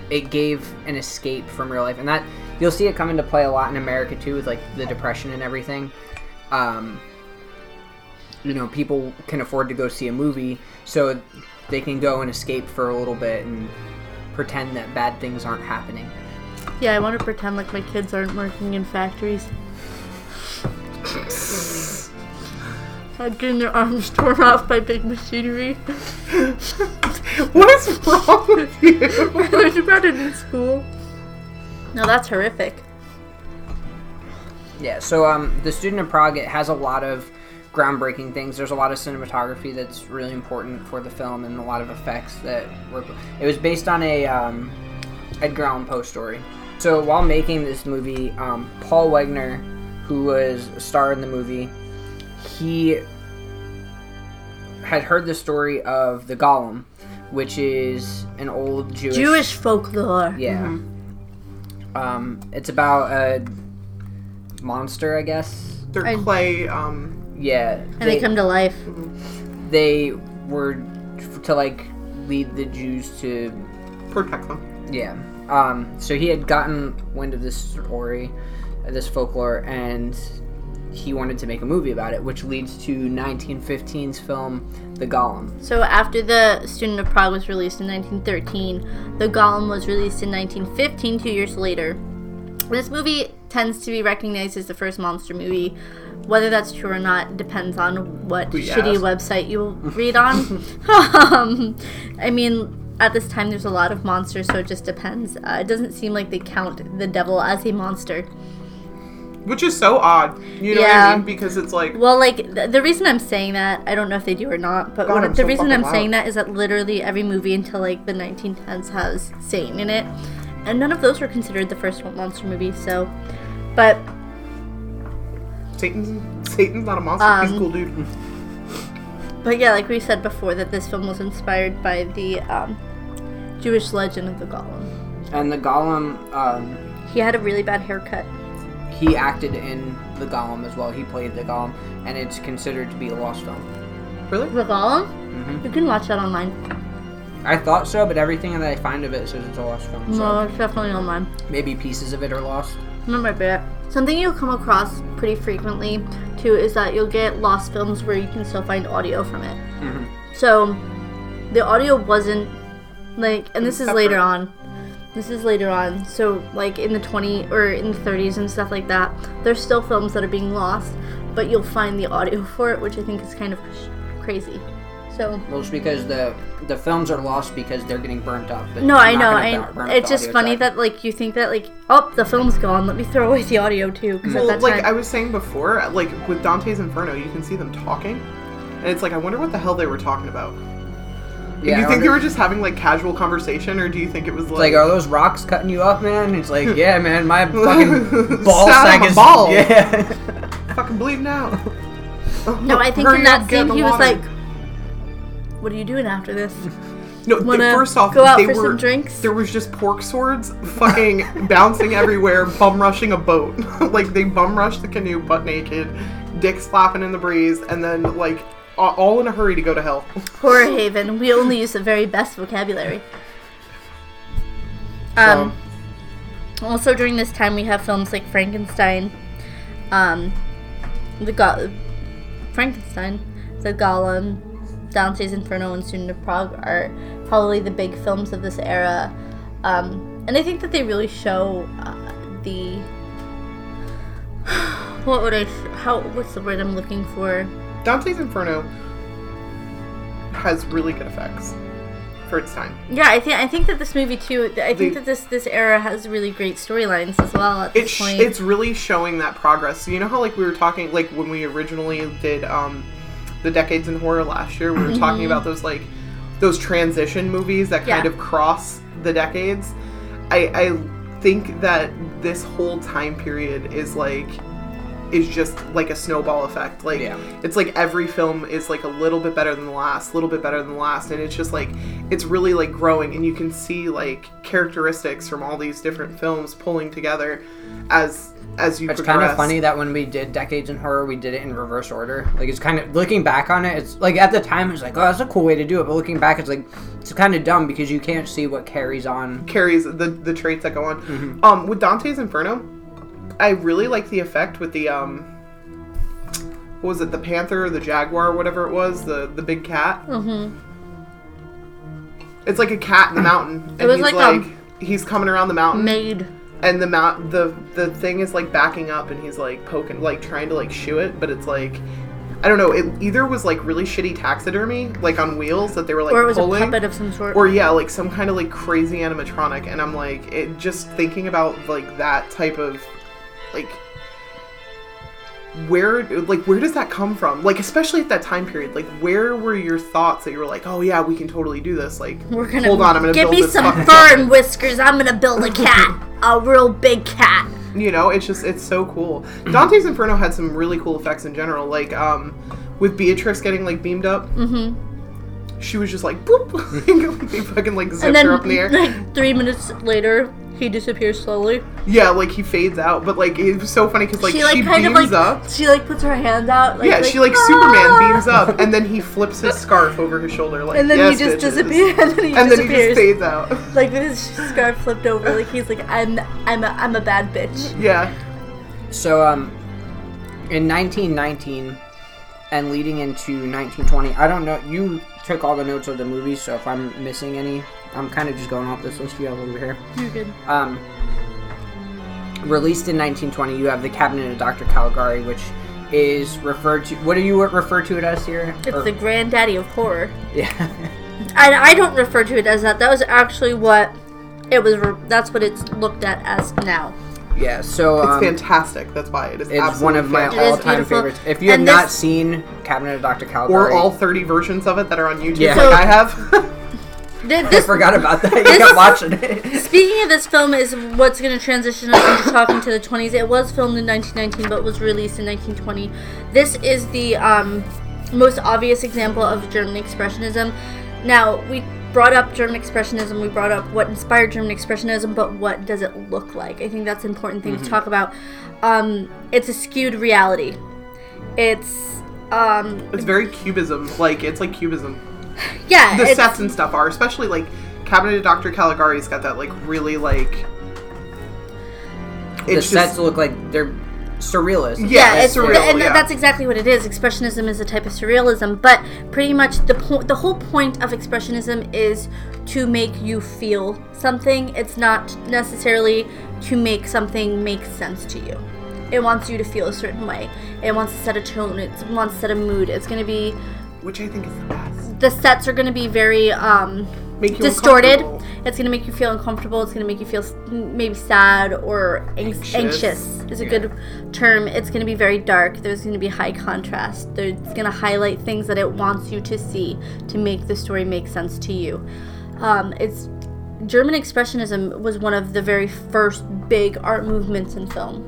it gave an escape from real life and that you'll see it come into play a lot in America too with like the depression and everything. Um, you know, people can afford to go see a movie, so they can go and escape for a little bit and pretend that bad things aren't happening. Yeah, I want to pretend like my kids aren't working in factories. Not getting their arms torn off by big machinery. What is wrong with you? Learned about it in school. No, that's horrific. Yeah, so um, the Student of Prague it has a lot of groundbreaking things. There's a lot of cinematography that's really important for the film, and a lot of effects that were. It was based on a um, Edgar Allan Poe story. So while making this movie, um, Paul Wegener, who was a star in the movie, he had heard the story of the Golem, which is an old Jewish Jewish folklore. yeah. Um, it's about a monster, I guess. They're clay. Um, Yeah. And they, come to life. they were to like lead the Jews to protect them. yeah. Um, so he had gotten wind of this story, this folklore, and he wanted to make a movie about it, which leads to 1915's film The Golem. So after the Student of Prague was released in 1913, The Golem was released in 1915, two years later. This movie tends to be recognized as the first monster movie. Whether that's true or not depends on what We shitty ask. website you read on. um, I mean, at this time there's a lot of monsters, so it just depends. Uh, it doesn't seem like they count the devil as a monster. Which is so odd. You know what Yeah. I mean? Because it's like Well, like the, the reason I'm saying that, I don't know if they do or not, but God, what, the so reason I'm saying that is that literally every movie until like the 1910s has Satan in it, and none of those were considered the first monster movie. So, but Satan's Satan's not a monster. He's a Um, cool dude. but yeah, like we said before, that this film was inspired by the um, Jewish legend of the Golem. And the Golem, um, He had a really bad haircut. He acted in The Golem as well. He played the Golem, and it's considered to be a lost film. Really? The Golem? Mhm. You can watch that online. I thought so, but everything that I find of it says it's a lost film. So No, it's definitely online. maybe pieces of it are lost. Not my bad. Something you'll come across pretty frequently too is that you'll get lost films where you can still find audio from it. Mhm. So the audio wasn't like, and this is later on. This is later on. So like in the 20 or in the 30s and stuff like that, there's still films that are being lost, but you'll find the audio for it, which I think is kind of crazy. So Well, it's because the the films are lost because they're getting burnt up. no, I know. I, bur- burn up it's just funny side. that like you think that like oh the film's gone. Let me throw away the audio too because Well, like time I was saying before, like with Dante's Inferno, you can see them talking, and it's like I wonder what the hell they were talking about. Yeah, do I you think they were just having like casual conversation, or do you think it was like, like, are those rocks cutting you up, man? It's like, yeah, man, my fucking ball sack is balls. Yeah. fucking bleeding out? No, oh, I think Hurry in up, that get scene the he was water. like, "What are you doing after this? No, th- Wanna first off, go out they for were some drinks?" there was just pork swords, fucking bouncing everywhere, bum rushing a boat. like they bum rushed the canoe butt naked, dicks flapping in the breeze, and then like a- all in a hurry to go to hell. Horror Haven. We only use the very best vocabulary. Um, also during this time we have films like Frankenstein, um, the Go- Frankenstein, the Golem, Dante's Inferno, and Student of Prague are probably the big films of this era. Um, and I think that they really show uh, the what would I how what's the word I'm looking for? Dante's Inferno has really good effects for its time. Yeah, I think I think that this movie too. I think The- that this this era has really great storylines as well. At this It's point, it's really showing that progress. So you know how like we were talking like when we originally did um the decades in horror last year, we were talking about those like those transition movies that kind Yeah. of cross the decades. I I think that this whole time period is like is just like a snowball effect. Like Yeah. it's like every film is like a little bit better than the last, a little bit better than the last, and it's just like it's really like growing, and you can see like characteristics from all these different films pulling together as as you progress. It's progress. kind of funny that when we did Decades in Horror, we did it in reverse order. Like, it's kind of, looking back on it, it's like at the time, it's like, oh, that's a cool way to do it. But looking back, it's like, it's kind of dumb because you can't see what carries on. carries the the traits that go on. Mm-hmm. Um, with Dante's Inferno, I really like the effect with the um, what was it, the panther or the jaguar, or whatever it was, the the big cat. Mhm. It's like a cat in the mountain, and was he's like, like, um, he's coming around the mountain, made. and the mount the the thing is like backing up, and he's like poking, like trying to like shoo it, but it's like. I don't know. It either was like really shitty taxidermy, like on wheels that they were like or it was pulling, a puppet of some sort. or yeah like some kind of like crazy animatronic and i'm like it just thinking about like that type of like where like where does that come from like especially at that time period like where were your thoughts that you were like oh yeah we can totally do this like We're gonna hold on i'm gonna give build me some fur and whiskers. I'm gonna build a cat, a real big cat. you know it's just it's so cool dante's inferno had some really cool effects in general like um with beatrice getting like beamed up Mm-hmm. she was just like boop like, they fucking like zipped then, her up in the air like three minutes later, he disappears slowly. yeah like he fades out but like it was so funny because like she she, like kind beams of like up she like puts her hand out. Like, yeah, like, she like "Ah!" Superman beams up, and then he flips his scarf over his shoulder, like and then yes, he just bitches." disappears. And then he and then he disappears. just fades out. like with his scarf flipped over. Like he's like, I'm I'm a I'm a bad bitch. yeah, So, um, in 1919 and leading into 1920, I don't know, you took all the notes of the movies, so if I'm missing any, I'm kind of just going off this list you have over here. You're good. Um, released in 1920, you have The Cabinet of Dr. Caligari, which is referred to. What do you refer to it as here? It's Or- the granddaddy of horror. yeah. I, I don't refer to it as that. That was actually what it was. Re- that's what it's looked at as now. yeah. So it's um, fantastic. That's why it is. it's absolutely one of my fantastic. all-time beautiful. favorites. If you have And not seen Cabinet of Dr. Caligari, or all thirty versions of it that are on YouTube, Yeah. like I have. Th- I This, forgot about that. You this- got watching it. speaking of this film, is what's going to transition us into talking to the 20s. It was filmed in 1919, but was released in 1920. This is the um, most obvious example of German Expressionism. Now, we brought up German Expressionism, we brought up what inspired German Expressionism, but what does it look like? I think that's an important thing to talk about. Um, it's a skewed reality. It's um, it's very cubism. Like it's like cubism. yeah, The sets and stuff are, especially like Cabinet of Dr. Caligari's got that like really like. the It's sets look like they're surrealist. Yeah, yeah, it's it's, surreal, and yeah. that's exactly what it is. Expressionism is a type of surrealism, but pretty much the point, the whole point of expressionism is to make you feel something. It's not necessarily to make something make sense to you. It wants you to feel a certain way. It wants to set a tone. It wants to set a mood. It's going to be which I think is the best. the sets are going to be very um distorted. It's gonna make you feel uncomfortable. It's gonna make you feel maybe sad or anx- Anxious. anxious. Is a good term. It's gonna be very dark. There's gonna be high contrast. There's gonna highlight things that it wants you to see to make the story make sense to you. Um, it's German Expressionism was one of the very first big art movements in film.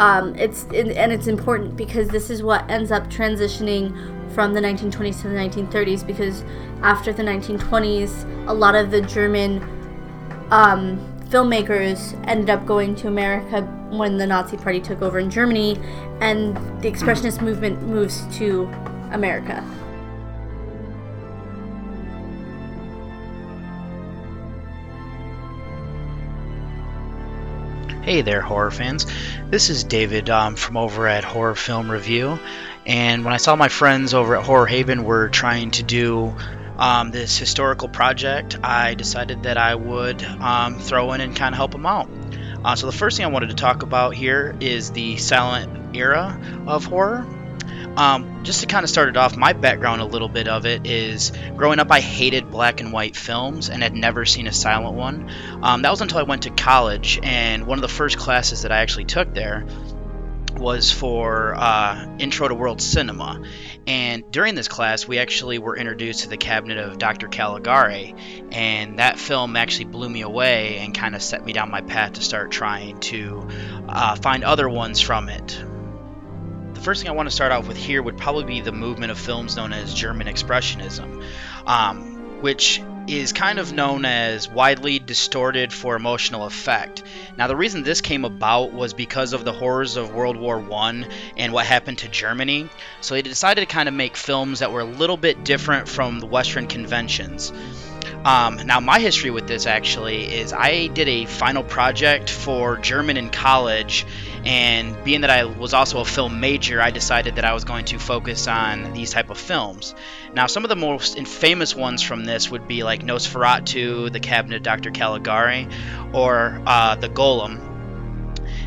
Um, it's and it's important because this is what ends up transitioning from the 1920s to the 1930s because after the 1920s a lot of the german um, filmmakers ended up going to america when the nazi party took over in germany and the expressionist movement moves to america Hey there, horror fans. This is David um, from over at Horror Film Review. And when I saw my friends over at Horror Haven were trying to do um, this historical project, I decided that I would um, throw in and kind of help them out. Uh, so, the first thing I wanted to talk about here is the silent era of horror. Um, just to kind of start it off, my background a little bit of it is growing up, I hated black and white films and had never seen a silent one. Um, that was until I went to college, and one of the first classes that I actually took there was for uh, Intro to World Cinema. And during this class, we actually were introduced to the cabinet of Dr. Caligari, and that film actually blew me away and kind of set me down my path to start trying to uh, find other ones from it. The first thing I want to start off with here would probably be the movement of films known as German Expressionism, um, which is kind of known as widely distorted for emotional effect. Now, the reason this came about was because of the horrors of World War I and what happened to Germany. So they decided to kind of make films that were a little bit different from the Western conventions. Um, now, my history with this actually is I did a final project for German in college, and being that I was also a film major, I decided that I was going to focus on these type of films. Now, some of the most famous ones from this would be like Nosferatu, The Cabinet of Dr. Caligari, or uh, The Golem.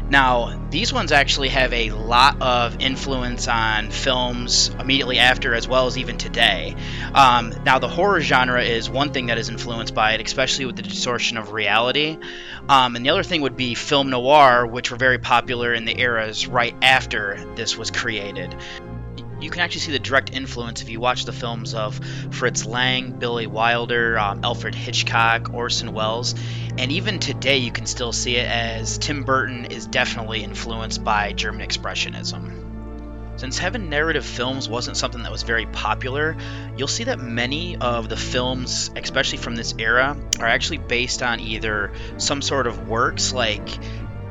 Now, these ones actually have a lot of influence on films immediately after, as well as even today. Um, now, the horror genre is one thing that is influenced by it, especially with the distortion of reality. Um, and the other thing would be film noir, which were very popular in the eras right after this was created you can actually see the direct influence if you watch the films of Fritz Lang, Billy Wilder, um, Alfred Hitchcock, Orson Welles, and even today you can still see it as Tim Burton is definitely influenced by German Expressionism. Since heaven narrative films wasn't something that was very popular, you'll see that many of the films, especially from this era, are actually based on either some sort of works like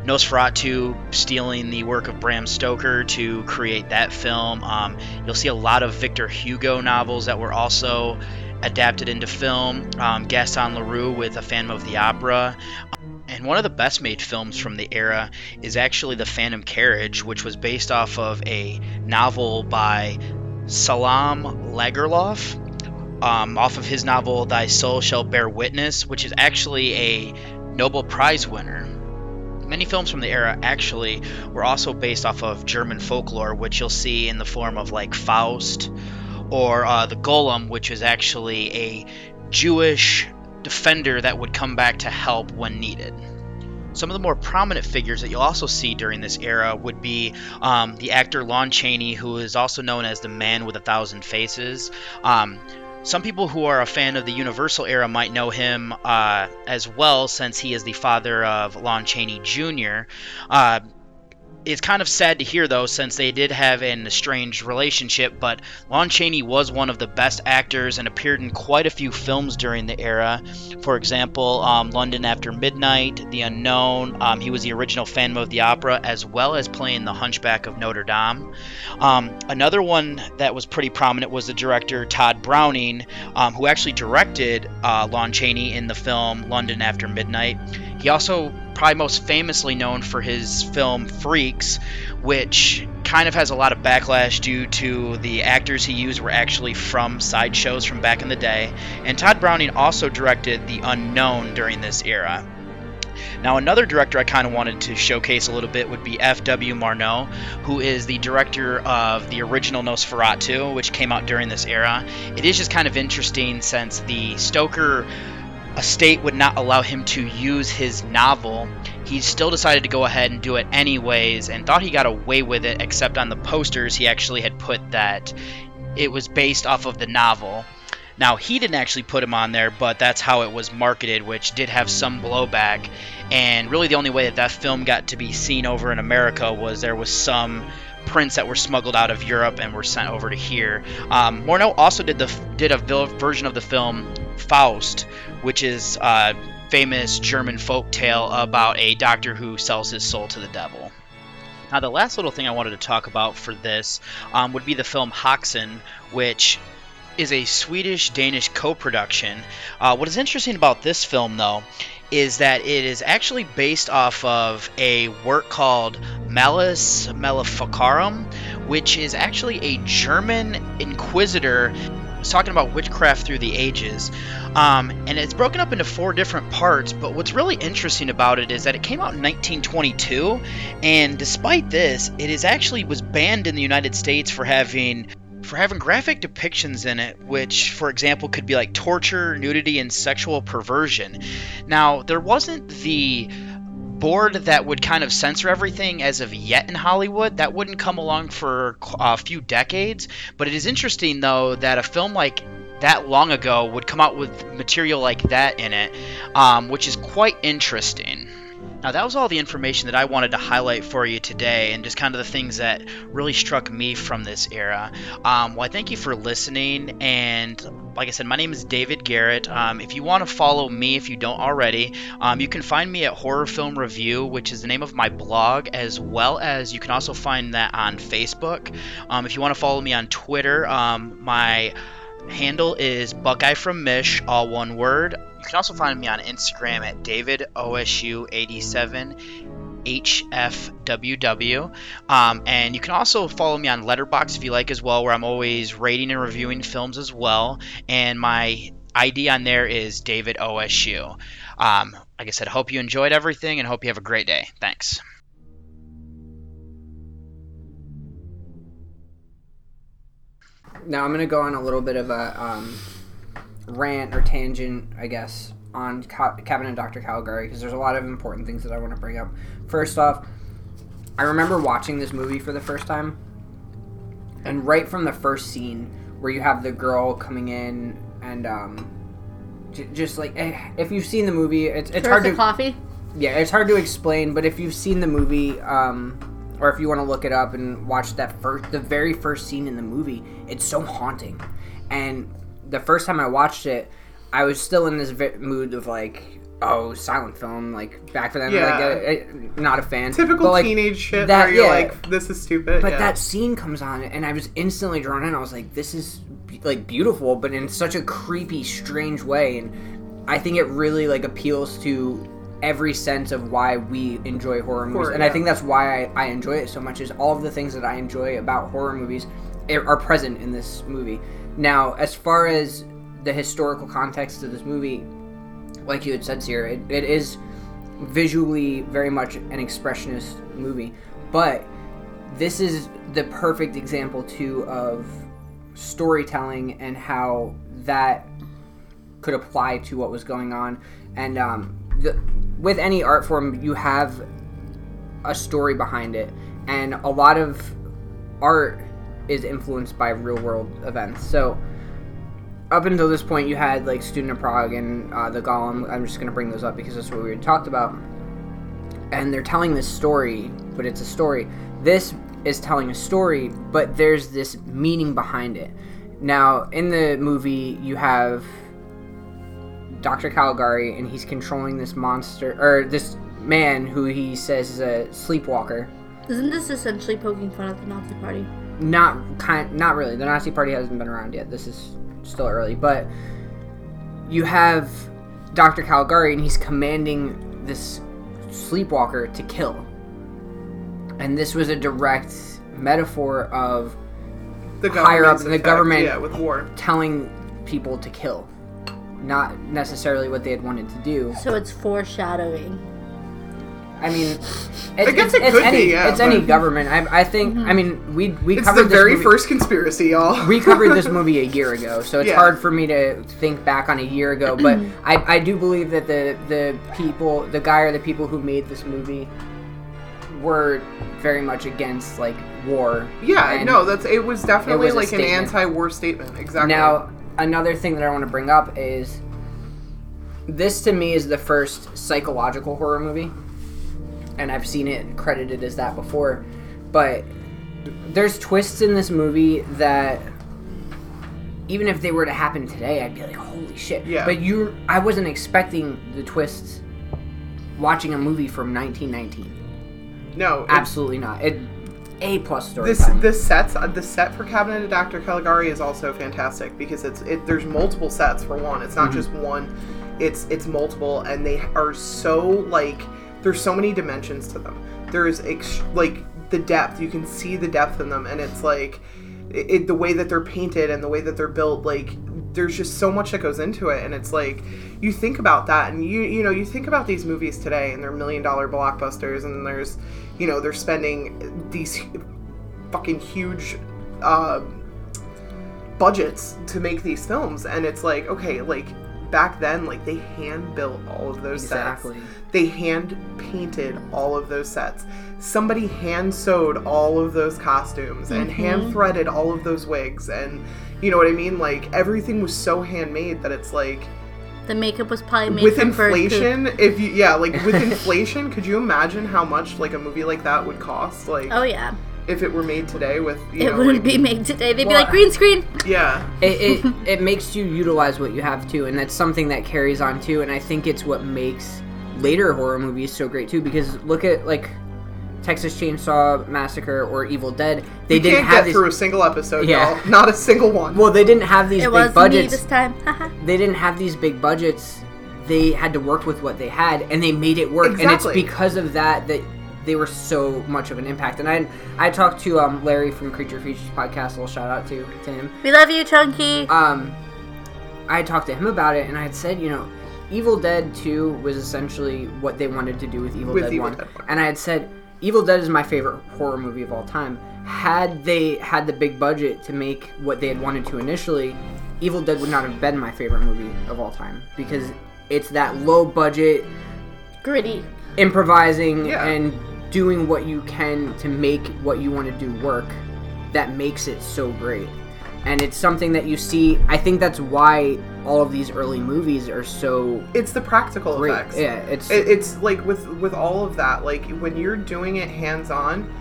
Nosferatu stealing the work of Bram Stoker to create that film. Um, you'll see a lot of Victor Hugo novels that were also adapted into film. Um, Gaston Leroux with A Phantom of the Opera. And one of the best made films from the era is actually The Phantom Carriage, which was based off of a novel by Selma Lagerlof. Um, off of his novel Thy Soul Shall Bear Witness, which is actually a Nobel Prize winner. Many films from the era actually were also based off of German folklore, which you'll see in the form of like Faust or uh, the Golem, which is actually a Jewish defender that would come back to help when needed. Some of the more prominent figures that you'll also see during this era would be um, the actor Lon Chaney, who is also known as the Man with a Thousand Faces. Um, some people who are a fan of the Universal era might know him uh, as well, since he is the father of Lon Chaney Jr. Uh, it's kind of sad to hear, though, since they did have an estranged relationship, but Lon Chaney was one of the best actors and appeared in quite a few films during the era. For example, um, London After Midnight, The Unknown. Um, he was the original Phantom of the Opera, as well as playing the Hunchback of Notre Dame. Um, another one that was pretty prominent was the director Tod Browning, um, who actually directed uh, Lon Chaney in the film London After Midnight. He also probably most famously known for his film Freaks, which kind of has a lot of backlash due to the actors he used were actually from sideshows from back in the day. And Tod Browning also directed The Unknown during this era. Now, another director I kind of wanted to showcase a little bit would be F.W. Murnau, who is the director of the original Nosferatu, which came out during this era. It is just kind of interesting since the Stoker estate would not allow him to use his novel, he still decided to go ahead and do it anyways and thought he got away with it, except on the posters he actually had put that it was based off of the novel. Now, he didn't actually put him on there, but that's how it was marketed, which did have some blowback. And really, the only way that that film got to be seen over in America was there was some prints that were smuggled out of Europe and were sent over to here. Um, Murnau also did the did a version of the film Faust, which is a famous German folk tale about a doctor who sells his soul to the devil. Now, the last little thing I wanted to talk about for this um, would be the film Häxan, which is a Swedish Danish co production. Uh, what is interesting about this film, though, is that it is actually based off of a work called Malleus Maleficarum, which is actually a German inquisitor it's talking about witchcraft through the ages. Um, and it's broken up into four different parts, but what's really interesting about it is that it came out in 1922, and despite this, it is actually was banned in the United States for having for having graphic depictions in it, which, for example, could be like torture, nudity, and sexual perversion. Now, there wasn't the board that would kind of censor everything as of yet in Hollywood. That wouldn't come along for a few decades. But it is interesting, though, that a film like that long ago would come out with material like that in it, um, which is quite interesting. Now, that was all the information that I wanted to highlight for you today, and just kind of the things that really struck me from this era. Um, well, I thank you for listening, and like I said, my name is David Garrett. Um, if you want to follow me, if you don't already, um, you can find me at Horror Film Review, which is the name of my blog, as well as you can also find that on Facebook. Um, if you want to follow me on Twitter, um, my handle is Buckeye from Mish, all one word. You can also find me on Instagram at DavidOSU87. HFWW. Um, and you can also follow me on Letterboxd if you like as well, where I'm always rating and reviewing films as well. And my ID on there is David OSU. Um, like I said, hope you enjoyed everything and hope you have a great day. Thanks. Now I'm gonna go on a little bit of a um, rant or tangent, I guess, on Cabinet of Dr. Caligari because there's a lot of important things that I want to bring up. First off, I remember watching this movie for the first time, and right from the first scene where you have the girl coming in and um, j- just like eh, if you've seen the movie, it's it's hard to coffee. Yeah, it's hard to explain, but if you've seen the movie, um, or if you want to look it up and watch that first, the very first scene in the movie, it's so haunting. And the first time I watched it, I was still in this vi- mood of like, oh, silent film, like back for them. Yeah. Like, uh, uh, not a fan. Typical But, like, teenage shit that- where you're yeah. like, this is stupid. But yeah. that scene comes on, and I was instantly drawn in. I was like, this is like beautiful, but in such a creepy, strange way. And I think it really like appeals to every sense of why we enjoy horror movies. Horror, and I think that's why I, I enjoy it so much. Is all of the things that I enjoy about horror movies are are present in this movie. Now, as far as the historical context of this movie, like you had said, Sierra, it, it is visually very much an expressionist movie, but this is the perfect example too of storytelling and how that could apply to what was going on. And um, the, with any art form, you have a story behind it, and a lot of art is influenced by real world events. So up until this point, you had like Student of Prague and uh, the Golem. I'm just gonna bring those up because that's what we had talked about. And they're telling this story, but it's a story. This is telling a story, but there's this meaning behind it. Now, in the movie, you have Dr. Caligari, and he's controlling this monster or this man who he says is a sleepwalker. Isn't this essentially poking fun at the Nazi Party? Not kind, not really. The Nazi Party hasn't been around yet. This is still early, but you have Dr. Caligari, and he's commanding this sleepwalker to kill. And this was a direct metaphor of the higher up government's in the effect, government- Yeah, with war. telling people to kill, not necessarily what they had wanted to do. So it's foreshadowing. I mean, it's, I guess it's, it it's could any be, yeah, it's any government. I, I think. I mhm. mean, we we It's covered the this very movie- first conspiracy, y'all. we covered this movie a year ago, so it's Yeah. hard for me to think back on a year ago. But I, I do believe that the the people, the guy or the people who made this movie, were very much against like war. yeah, no, that's it was definitely was like an anti-war statement. Exactly. Now, another thing that I want to bring up is this to me is the first psychological horror movie, and I've seen it credited as that before, but there's twists in this movie that even if they were to happen today, I'd be like, holy shit. Yeah. But you, I wasn't expecting the twists watching a movie from 1919. no, Absolutely not. It a plus story. this time. the sets uh, the set for Cabinet of Dr. Caligari is also fantastic because it's it there's multiple sets for one. It's not just one. It's it's multiple and they are so like there's so many dimensions to them. There's ex- like the depth. You can see the depth in them and it's like it, it, the way that they're painted and the way that they're built like there's just so much that goes into it and it's like you think about that and you you know you think about these movies today and they're million dollar blockbusters and there's you know they're spending these fucking huge uh, budgets to make these films. And it's like okay like back then like they hand built all of those Exactly. sets they hand painted all of those sets. Somebody hand sewed all of those costumes and hand threaded all of those wigs. And you know what i mean? Like everything was so handmade that it's like The makeup was probably made with from bird inflation if you yeah like with inflation could you imagine how much like a movie like that would cost like Oh yeah, if it were made today with you it know, wouldn't like- be made today. They'd be like green screen. yeah it, it it makes you utilize what you have too, and that's something that carries on too. And I think it's what makes later horror movies so great too. Because look at like Texas Chainsaw Massacre or Evil Dead. They you didn't can't have get these. through a single episode Yeah. y'all not a single one well, they didn't have these It big was me budgets. this time. They didn't have these big budgets. They had to work with what they had, and they made it work. And it's because of that that they were so much of an impact. And I I talked to um, Larry from Creature Features podcast. A little shout out to to him. we love you, Chunky. um, I had talked to him about it, and I had said, you know, Evil Dead 2 was essentially what they wanted to do with Evil With Dead Evil 1. Dead 1. And I had said, Evil Dead is my favorite horror movie of all time. Had they had the big budget to make what they had wanted to initially, Evil Dead would not have been my favorite movie of all time because it's that low budget Gritty. improvising Yeah. and doing what you can to make what you want to do work that makes it so great. And it's something that you see. I think that's why all of these early movies are so it's the practical great. effects Yeah, it's it, it's like with with all of that like when you're doing it hands on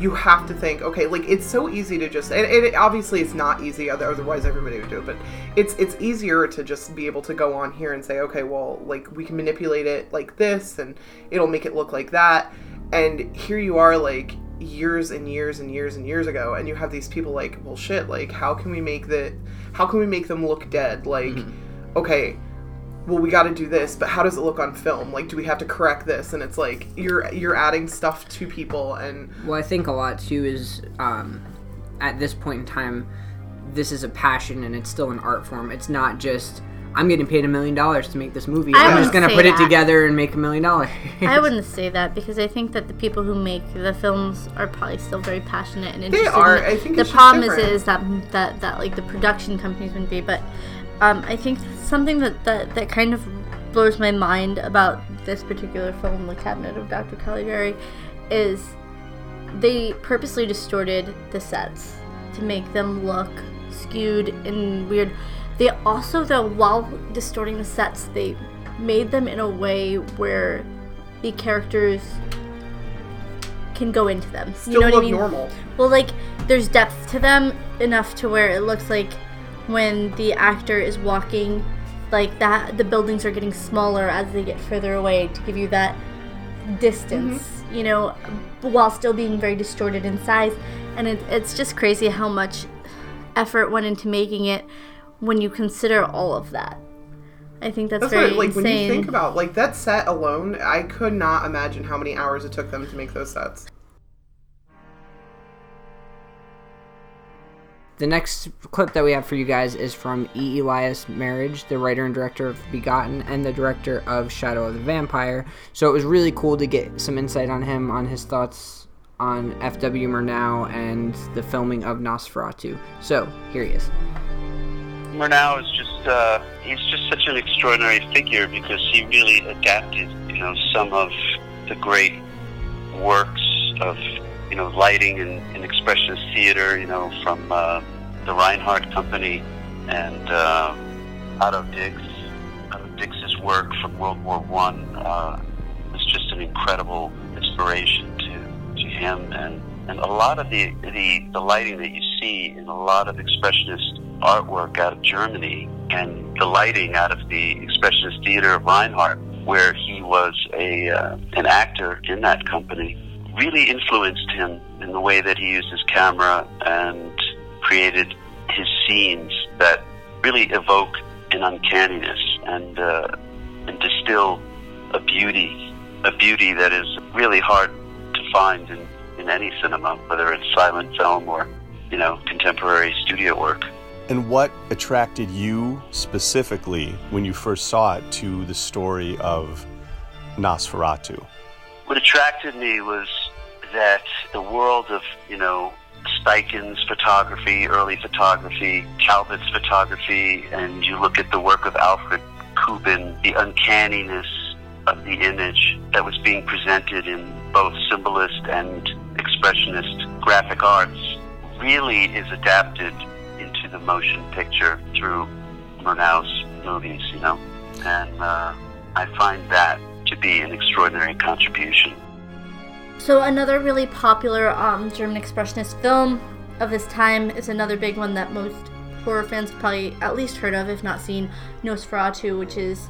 you have to think okay like it's so easy to just and, and it, obviously it's not easy otherwise everybody would do it but it's it's easier to just be able to go on here and say okay well like we can manipulate it like this and it'll make it look like that and here you are like years and years and years and years ago and you have these people like well shit like how can we make the how can we make them look dead like okay well we got to do this but how does it look on film like do we have to correct this and it's like you're you're adding stuff to people and well. I think a lot too is um, at this point in time, this is a passion and it's still an art form. It's not just I'm getting paid a million dollars to make this movie. I I'm just gonna say put it together and make a million dollars. I wouldn't say that because I think that the people who make the films are probably still very passionate and interested. They are. In it. I think the it's just problem is, is that that that like the production companies wouldn't be. But um, I think something that, that that kind of blows my mind about this particular film, The Cabinet of Dr. Caligari, is they purposely distorted the sets to make them look skewed and weird. They also, though, while distorting the sets, they made them in a way where the characters can go into them. still you know look what I mean? normal Well, like there's depth to them enough to where it looks like when the actor is walking, like that the buildings are getting smaller as they get further away to give you that distance, Mm-hmm. you know, while still being very distorted in size. And it, it's just crazy how much effort went into making it when you consider all of that. I think that's, that's very what like when you think about like that set alone i could not imagine how many hours it took them to make those sets the next clip that we have for you guys is from E. Elias Merhige, the writer and director of Begotten and the director of Shadow of the Vampire. So it was really cool to get some insight on him, on his thoughts on F.W. Murnau and the filming of Nosferatu. So here he is. Murnau is just uh, he's just such an extraordinary figure because he really adapted, you know, some of the great works of you know lighting and, and expressionist theater, you know, from uh, the Reinhardt Company and uh, Otto Dix. Otto Dix's work from World War One uh, was just an incredible inspiration to to him and. And a lot of the, the, the lighting that you see in a lot of expressionist artwork out of Germany and the lighting out of the Expressionist Theater of Reinhardt, where he was a uh, an actor in that company, really influenced him in the way that he used his camera and created his scenes that really evoke an uncanniness and uh, and distill a beauty, a beauty that is really hard to find in, in any cinema, whether it's silent film or you know contemporary studio work. And what attracted you specifically when you first saw it to the story of Nosferatu? What attracted me was that the world of, you know, Steichen's photography, early photography, Talbot's photography, and you look at the work of Alfred Kubin, the uncanniness of the image that was being presented in both symbolist and expressionist graphic arts really is adapted motion picture through Murnau's movies, you know, and uh, I find that to be an extraordinary contribution. So another really popular um, German expressionist film of this time is another big one that most horror fans have probably at least heard of, if not seen, Nosferatu, which is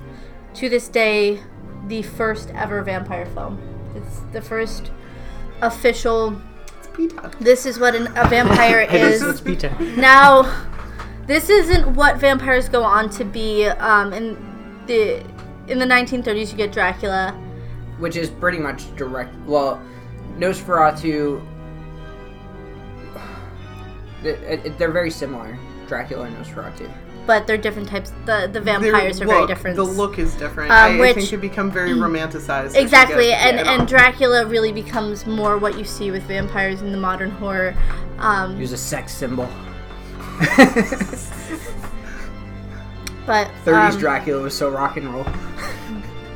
to this day the first ever vampire film. It's the first official. Peter. This is what an, a vampire is. It's Peter. Now, this isn't what vampires go on to be. Um, in the in the 1930s, you get Dracula. which is pretty much direct. Well, Nosferatu. th- it- it- They're very similar, Dracula and Nosferatu. but they're different types. The the vampires Their are very different. The look is different. Um, I, I which- think they become very romanticized. exactly, get- and you know. and Dracula really becomes more what you see with vampires in the modern horror. He Um, was a sex symbol. but 30s um, Dracula was so rock and roll.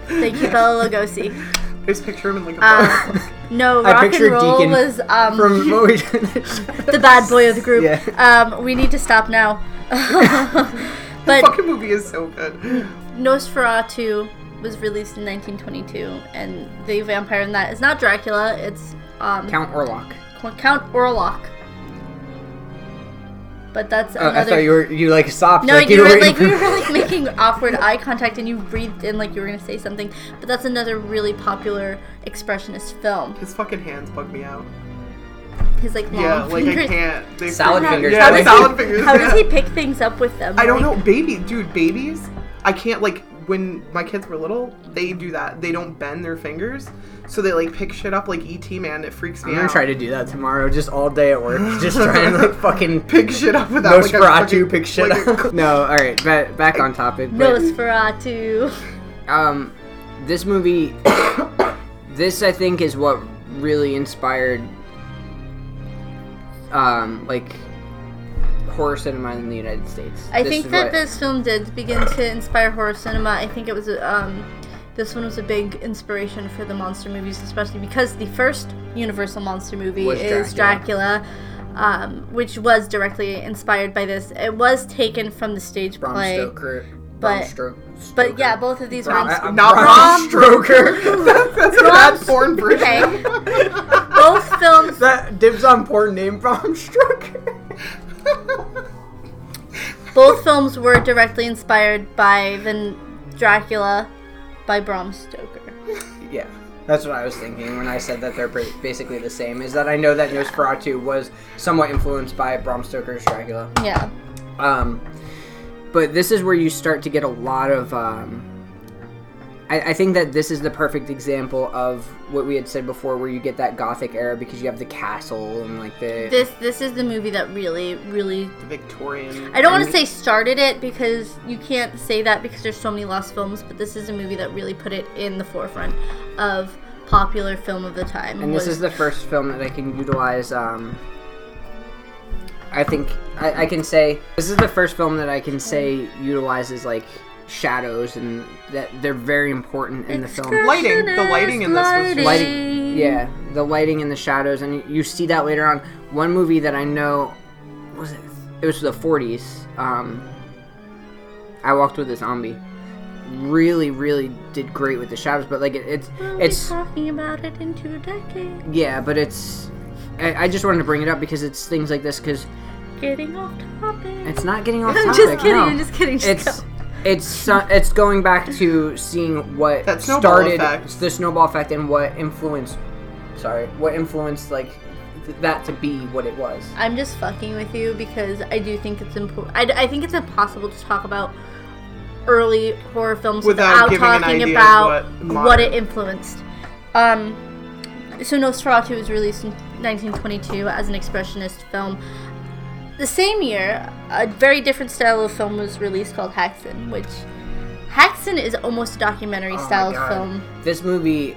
Thank you, Bela Lugosi. Just picture him in like a Uh, no, I rock and roll Deacon was um, From the bad boy of the group. Yeah. Um, we need to stop now. but the fucking movie is so good. Nosferatu was released in 1922, and the vampire in that is not Dracula. It's um, Count Orlok. Count Orlok. But that's Oh, I another. thought you were you like stopped. no, like you were waiting like for- you were like making awkward eye contact, and you breathed in like you were gonna say something. But that's another really popular expressionist film. His fucking hands bug me out. His like long Yeah, like I can't. They Salad freak me out. fingers. Yeah, How the does salad fingers. How does he pick things up with them? I don't Like, know, baby, dude, babies. I can't like when my kids were little. They do that. They don't bend their fingers, so they like pick shit up like ET man. It freaks me out. I'm gonna out. try to do that tomorrow, just all day at work, just trying to like fucking pick shit up without like Nosferatu fucking- pick shit like up. no, all right, back, back on topic. But, Nosferatu. um, this movie, this I think is what really inspired, um, like horror cinema in the United States. I This think that what- this film did begin to inspire horror cinema. I think it was um, this one was a big inspiration for the monster movies, especially because the first Universal monster movie Was is Dracula, um, which was directly inspired by this. It was taken from the stage Bram play, Stoker, but- Stro- but yeah, both of these Bram- were. I- Not Bram Bram Stoker. That's a bad porn version. Okay. both films. that dibs on porn name Bram Stoker. Both films were directly inspired by the Dracula by Bram Stoker. Yeah, that's what I was thinking when I said that they're basically the same. Is that I know that Nosferatu was somewhat influenced by Bram Stoker's Dracula. Yeah. Um, but this is where you start to get a lot of um, I, I think that this is the perfect example of what we had said before, where you get that gothic era because you have the castle and like the This this is the movie that really really The Victorian. I don't want to say started it because you can't say that because there's so many lost films, but this is a movie that really put it in the forefront of popular film of the time. and this is the first film that I can utilize. Um, I think I, I can say this is the first film that I can say utilizes like shadows and that they're very important in the film. Lighting. The lighting in this was just- lighting yeah the lighting and the shadows and you see that later on one movie that i know was it it was the 40s um i walked with a zombie really really did great with the shadows but like it, it's We'll be it's talking about it in two decades. yeah but it's I, I just wanted to bring it up because it's things like this because Getting off topic. it's not getting off I'm topic just kidding. no. I'm just kidding. Just it's go. It's so- it's going back to seeing what That snowball started effect. the snowball effect and what influenced sorry what influenced like th- that to be what it was I'm just fucking with you because I do think it's important. I, I think it's impossible to talk about early horror films Without without, giving an talking idea of about what what, modern- it influenced. Um, so Nosferatu was released in 1922 as an expressionist film. The same year, a very different style of film was released called Haxan, which Haxan is almost a documentary oh style film. this movie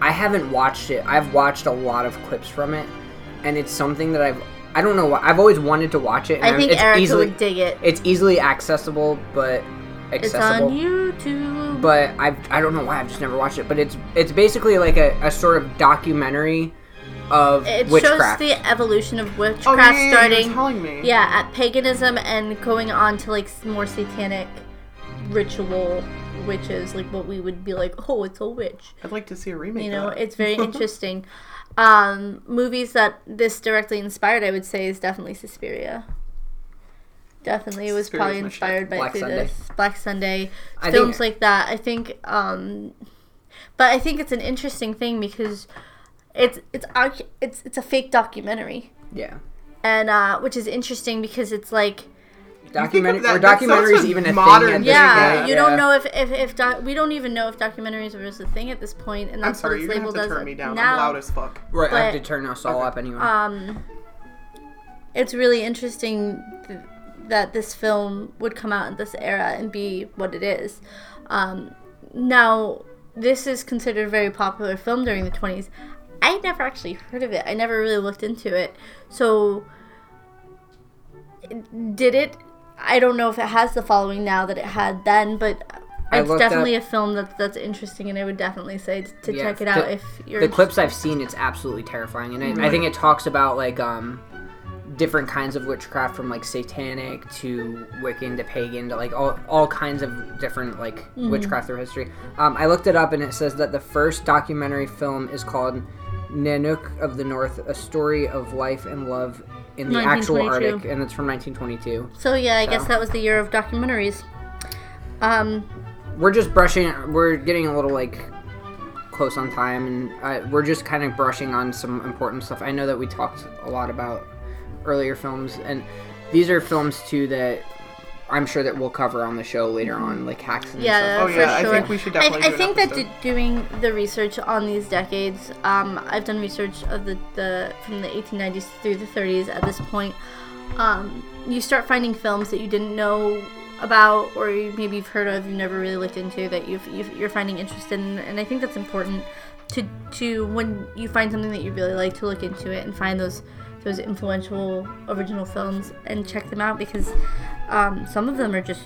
i haven't watched it i've watched a lot of clips from it and it's something that i've i don't know why i've always wanted to watch it and I think it's Erica easily would dig it. it's easily accessible but accessible. It's accessible on YouTube. but I I don't know why I've just never watched it. But it's it's basically like a, a sort of documentary of It witchcraft. shows the evolution of witchcraft Oh, yeah, starting telling me. yeah at paganism and going on to like more satanic ritual witches like what we would be like oh it's a witch I'd like to see a remake. you know of that. it's very interesting um movies that this directly inspired i would say is definitely suspiria definitely it was Suspiria's probably inspired by Black Sunday. this black sunday films think- like that i think um but i think it's an interesting thing because it's it's it's it's a fake documentary yeah, and uh which is interesting because it's like documentary. that- Were that sounds documentaries like even a modern thing? At this yeah, point? you don't know if if, if doc- we don't even know if documentaries was a thing at this point and I'm that's sorry, what you're it's gonna have labeled to as turn me down. now I'm loud as fuck. Right, I have to turn us all Okay. up anyway. um it's really interesting th- that this film would come out in this era and be what it is um now this is considered a very popular film during the 20s i had never actually heard of it i never really looked into it so did it i don't know if it has the following now that it had then but I it's definitely up- a film that's that's interesting and i would definitely say t- to Yeah, check it out the- if you're the clips I've seen, it's absolutely terrifying, and I, I think it talks about like um different kinds of witchcraft from like satanic to Wiccan to pagan to like all all kinds of different like Mm-hmm. witchcraft through history. Um, I looked it up, and it says that the first documentary film is called Nanook of the North: A Story of Life and Love in the actual Arctic, and it's from 1922. So yeah, I guess that was the year of documentaries. Um, we're just brushing we're getting a little like close on time and uh, we're just kind of brushing on some important stuff i know that we talked a lot about earlier films and these are films too that i'm sure that we'll cover on the show later on like hacks and yeah, stuff Oh, for yeah, I sure. think we should definitely I, do I an think that d- doing the research on these decades, um, I've done research of the, the from the 1890s through the 30s. At this point, um, you start finding films that you didn't know about, or you, maybe you've heard of, you never really looked into, that you've, you've you're finding interest in, and I think that's important to to when you find something that you really like to look into it and find those those influential original films and check them out because um, some of them are just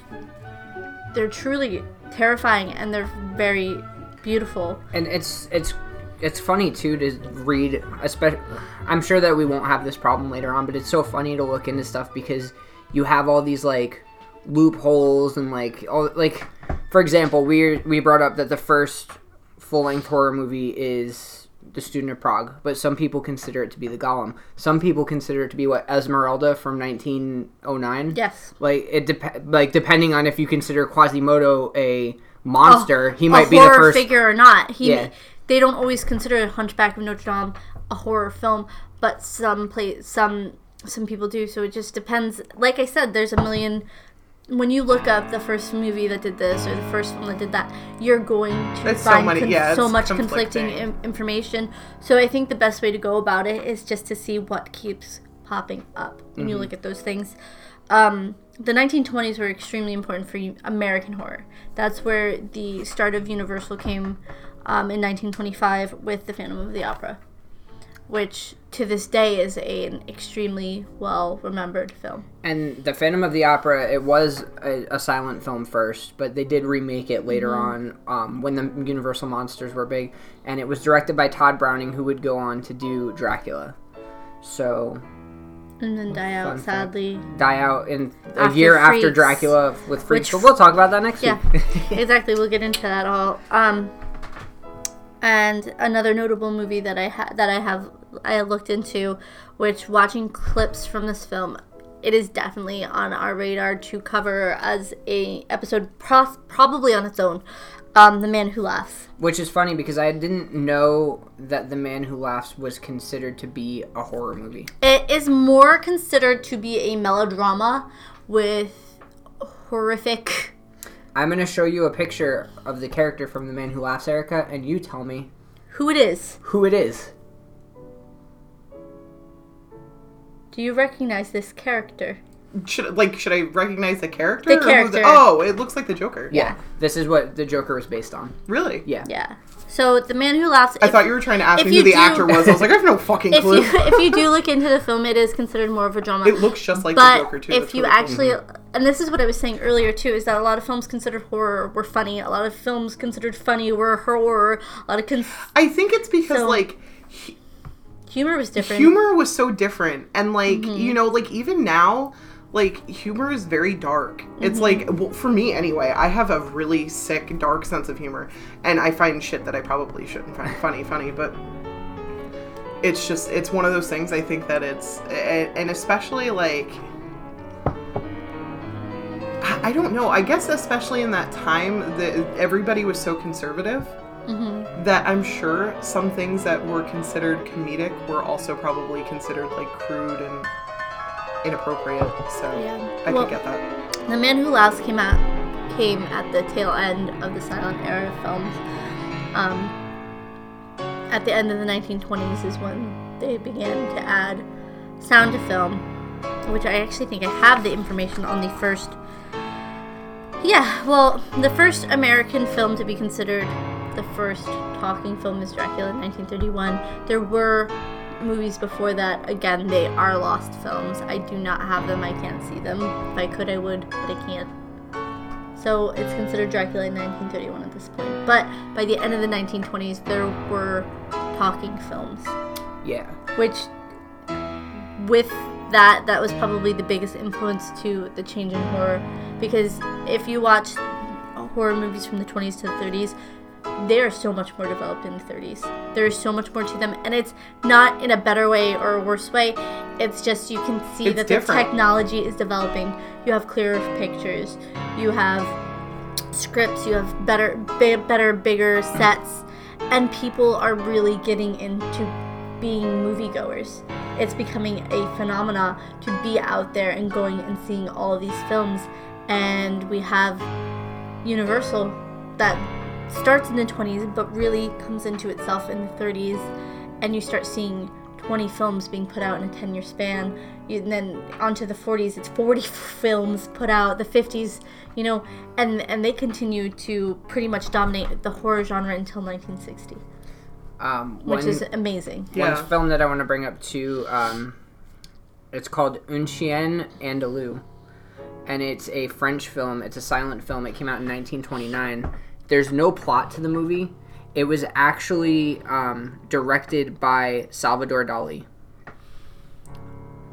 they're truly terrifying and they're very beautiful. and it's it's it's funny too to read especially i'm sure that we won't have this problem later on but it's so funny to look into stuff because you have all these like loopholes and like all like for example we we brought up that the first full-length horror movie is the student of prague but some people consider it to be the golem some people consider it to be what esmeralda from 1909 Yes. like it dep- like depending on if you consider quasimodo a monster oh, he might be the first figure or not. He Yeah. they don't always consider Hunchback of Notre Dame a horror film, but some play some some people do. So it just depends. Like I said, there's a million when you look up the first movie that did this or the first film that did that, you're going to so find many- con- yeah, so much conflicting conflicting. Im- information. So I think the best way to go about it is just to see what keeps popping up when you Mm-hmm. look at those things. Um, the 1920s were extremely important for American horror. That's where the start of Universal came um, in 1925 with The Phantom of the Opera, which to this day is a, an extremely well remembered film. And the Phantom of the Opera, it was a, a silent film first, but they did remake it later on um, when the Universal monsters were big, and it was directed by Tod Browning, who would go on to do Dracula. So And then die out, fact. sadly. die out in a After year after Dracula with Freaks, Which- but we'll talk about that next Yeah, week. exactly. We'll get into that all. Um, and another notable movie that I ha- that I have I looked into, which watching clips from this film, it is definitely on our radar to cover as a episode, pro- probably on its own. Um, the Man Who Laughs. Which is funny because I didn't know that The Man Who Laughs was considered to be a horror movie. It is more considered to be a melodrama with horrific. I'm going to show you a picture of the character from The Man Who Laughs, Erica, and you tell me Who it is? who it is. Do you recognize this character? Should like should I recognize the character? The or character. it- Oh, it looks like the Joker. Yeah. This is what the Joker was based on. Really? Yeah. Yeah. So the man who laughs. I if- thought you were trying to ask me who the do- actor was. I was like, I have no fucking if clue. you if you do look into the film, it is considered more of a drama. it looks just like but the Joker too. if That's you really cool. actually, and this is what I was saying earlier too, is that a lot of films considered horror were funny. A lot of films considered funny were horror. A lot of cons- I think it's because So- like humor was different. humor was so different and like Mm-hmm. you know like even now like humor is very dark Mm-hmm. it's like well, for me anyway i have a really sick dark sense of humor and i find shit that i probably shouldn't find funny funny but it's just it's one of those things i think that it's and especially like I I don't know. I guess especially in that time, that everybody was so conservative Mm-hmm. that I'm sure some things that were considered comedic were also probably considered like crude and inappropriate. So Yeah. I Well- could get that. The Man Who Laughs came out came at the tail end of the silent era films. Um, at the end of the 1920s is when they began to add sound to film, which I actually think I have the information on the first. Yeah, well, the first American film to be considered the first talking film is Dracula in 1931. There were movies before that. Again, they are lost films. I do not have them. I can't see them. If I could, I would, but I can't. So it's considered Dracula in 1931 at this point. But by the end of the 1920s, there were talking films, Yeah. which with that, that was probably the biggest influence to the change in horror. Because if you watch horror movies from the 20s to the 30s, they are so much more developed in the 30s. There is so much more to them, and it's not in a better way or a worse way. It's just you can see It's that different. the technology is developing. You have clearer pictures. You have scripts. You have better, bi- better, bigger sets, and people are really getting into being moviegoers. It's becoming a phenomena to be out there and going and seeing all these films. And we have Universal that starts in the 20s but really comes into itself in the 30s and you start seeing 20 films being put out in a 10 year span you, and then onto the 40s it's 40 films put out the 50s you know and and they continue to pretty much dominate the horror genre until 1960 Um, which is amazing Yeah. one film that I want to bring up too. Um, it's called Un Chien Andalou, and it's a French film. It's a silent film. It came out in 1929. There's no plot to the movie. It was actually um, directed by Salvador Dali.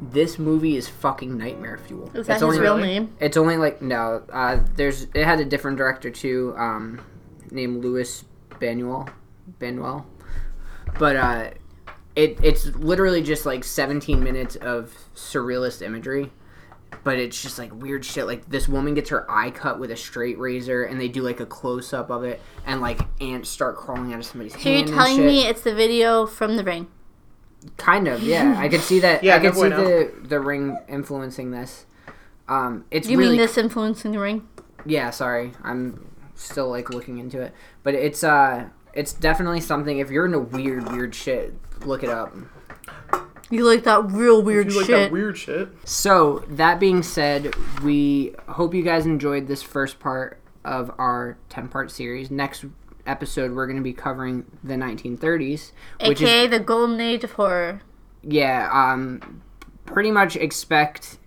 This movie is fucking nightmare fuel. is that it's his only real name It's only like no. Uh, there's it had a different director too, um, named Louis Banuel, Banuel, but uh, it it's literally just like 17 minutes of surrealist imagery, but it's just like weird shit. Like this woman gets her eye cut with a straight razor, and they do like a close up of it, and like ants start crawling out of somebody's so you're hand. and telling shit. me it's the video from the ring Kind of, yeah. I could see that. Yeah, I could no see the the ring influencing this. Um, it's You really mean this influencing the ring? yeah. Sorry, I'm still like looking into it, but it's uh, it's definitely something. If you're into weird, weird shit, look it up. You like that real weird You like shit? that weird shit? So that being said, we hope you guys enjoyed this first part of our ten part series. Next episode, we're going to be covering the 1930s, which is AKA the golden age of horror. yeah. Um, pretty much expect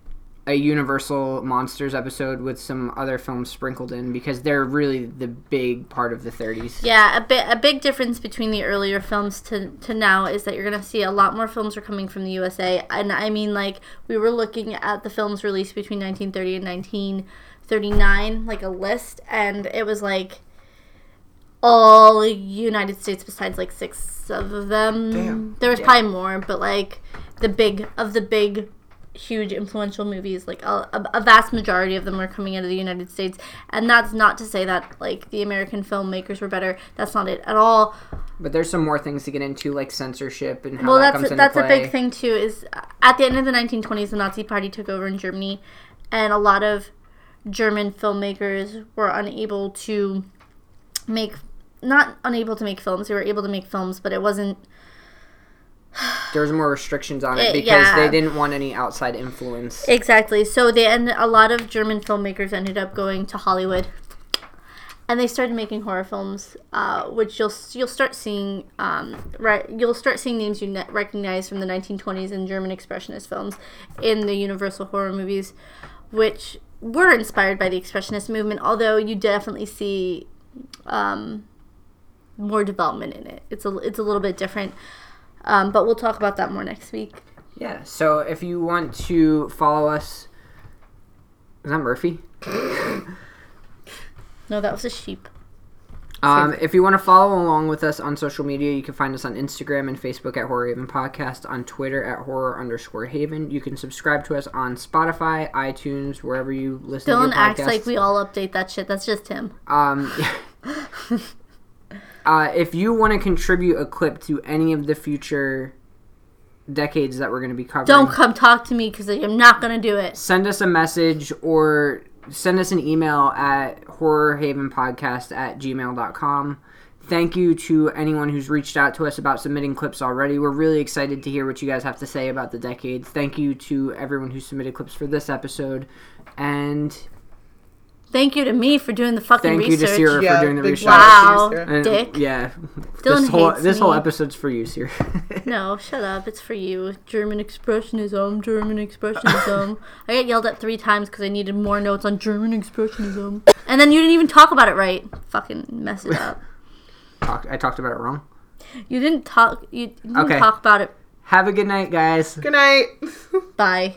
a Universal Monsters episode with some other films sprinkled in because they're really the big part of the 30s. Yeah, a bit a big difference between the earlier films to to now is that you're gonna see a lot more films are coming from the USA, and I mean like we were looking at the films released between 1930 and 1939, like a list, and it was like all United States besides like six of them. Damn. There was probably more, but like the big of the big huge influential movies like a, a, a vast majority of them were coming out of the united states. And that's not to say that like the american filmmakers were better. That's not it at all. But there's some more things to get into, like censorship and how well that that's comes into that's play. a big thing too is uh, at the end of the 1920s the nazi party took over in germany and a lot of german filmmakers were unable to make not unable to make films. They were able to make films but it wasn't There was more restrictions on it Eh, because yeah. they didn't want any outside influence. Exactly. So they and a lot of German filmmakers ended up going to Hollywood, and they started making horror films, uh, which you'll you'll start seeing. Um, right, you'll start seeing names you ne- recognize from the 1920s and German expressionist films in the Universal horror movies, which were inspired by the expressionist movement. Although you definitely see um, more development in it. It's a it's a little bit different. Um, but we'll talk about that more next week. Yeah. So if you want to follow us, is that Murphy? No, that was a sheep. Um, if you want to follow along with us on social media, you can find us on Instagram and Facebook at Horror Haven Podcast, on Twitter at Horror underscore Haven. You can subscribe to us on Spotify, iTunes, wherever you listen Dylan to your acts like we all update that shit. That's just him. Um, uh, if you want to contribute a clip to any of the future decades that we're going to be covering, Don't come talk to me because I'm not gonna do it. send us a message or send us an email at horrorhavenpodcast at gmail.com. Thank you to anyone who's reached out to us about submitting clips already. We're really excited to hear what you guys have to say about the decades. Thank you to everyone who submitted clips for this episode. And Thank you to me for doing the fucking thank you research. to Sierra Yeah, for doing the big research. shout out to you, Wow. And, Dick. Yeah. Dylan this whole hates this whole me. episode's for you, Sierra. No, shut up. It's for you. German expressionism. German expressionism. I got yelled at three times because I needed more notes on German expressionism, and then you didn't even talk about it right. Fucking mess it up. Talked- I talked about it wrong. You didn't talk. You didn't Okay. talk about it. Have a good night, guys. Good night. Bye.